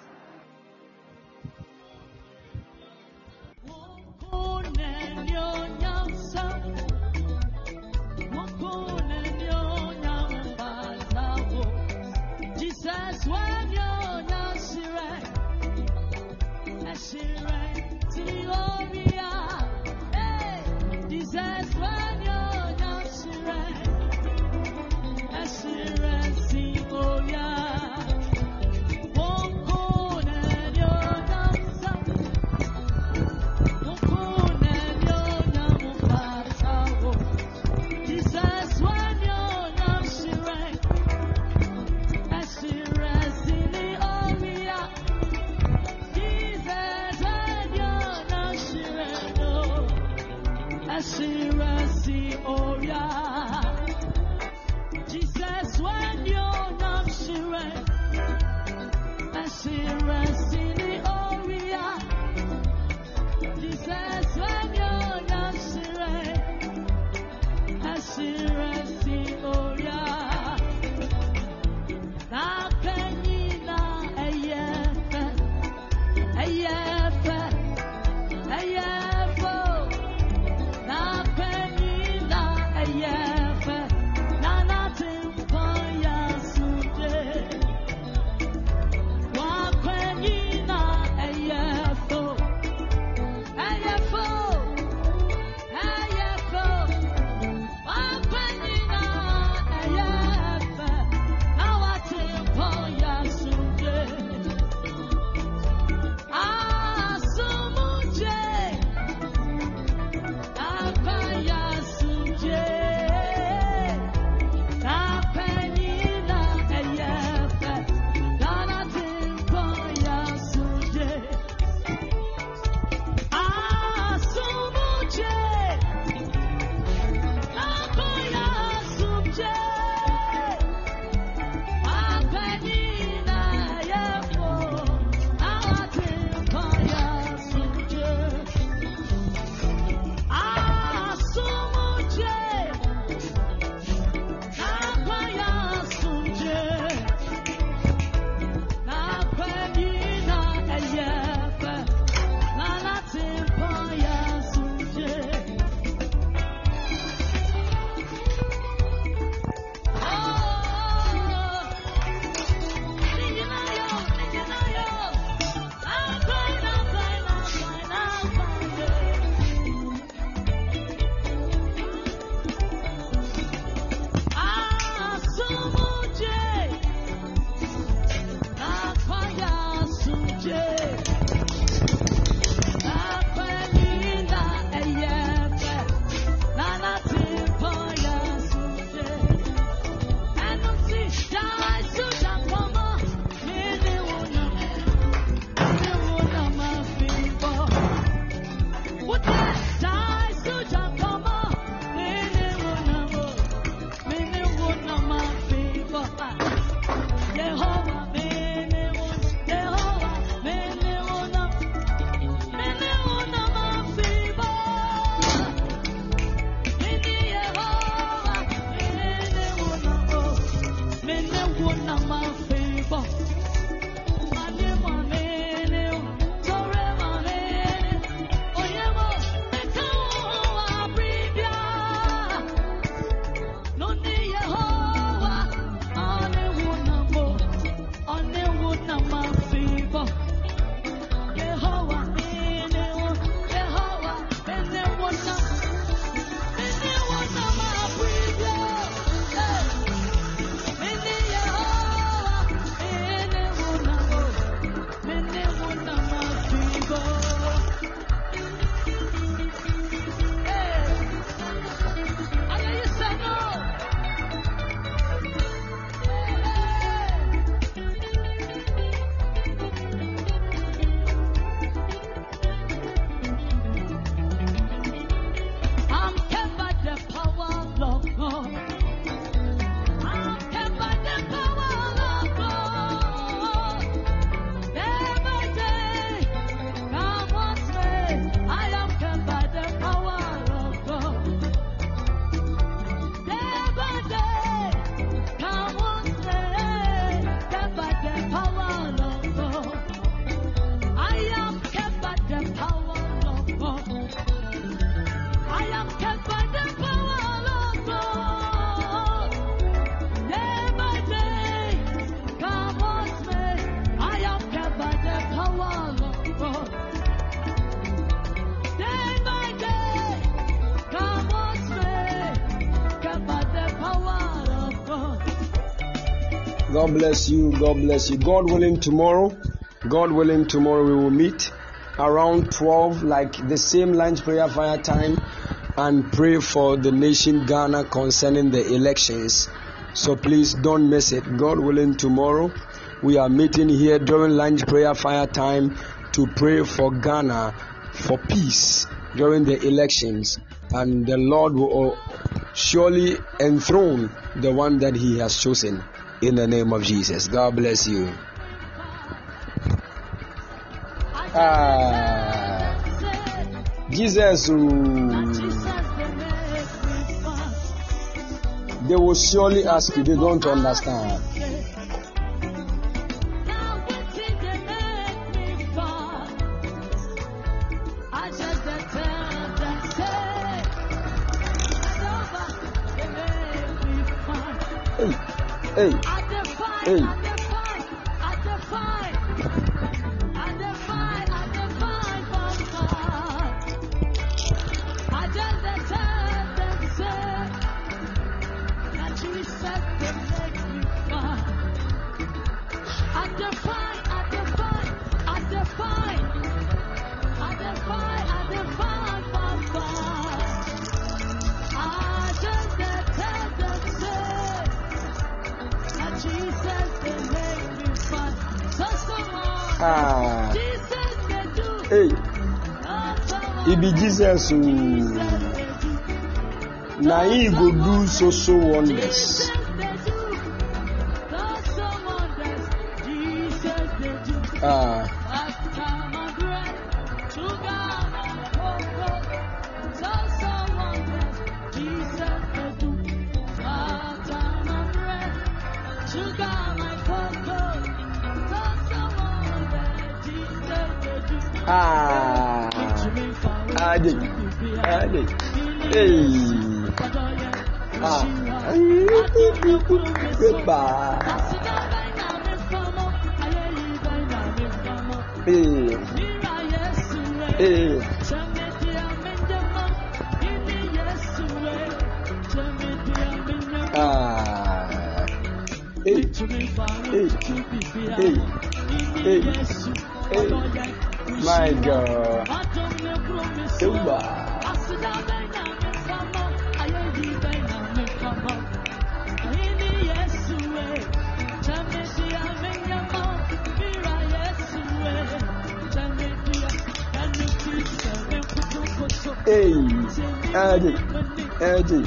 Bless you. God bless you. God willing, tomorrow, God willing, tomorrow we will meet around 12, like the same lunch prayer fire time, and pray for the nation Ghana concerning the elections. So please don't miss it. God willing, tomorrow we are meeting here during lunch prayer fire time to pray for Ghana for peace during the elections. And the Lord will surely enthrone the one that He has chosen in the name of Jesus. God bless you. Ah, Jesus, they will surely ask you, they don't understand. Who now he go do so so wonders. My God. Goodbye. Hey. Ade. Ade.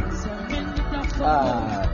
Ah.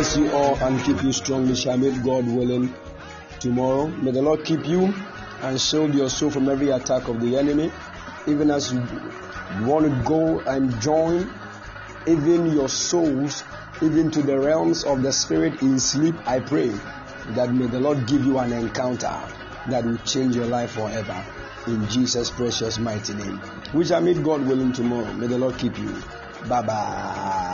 Bless you all and keep you strong. We shall meet God willing tomorrow. May the Lord keep you and shield your soul from every attack of the enemy. Even as you want to go and join even your souls, even to the realms of the spirit in sleep, I pray that may the Lord give you an encounter that will change your life forever. In Jesus' precious mighty name. We shall meet God willing tomorrow. May the Lord keep you. Bye bye.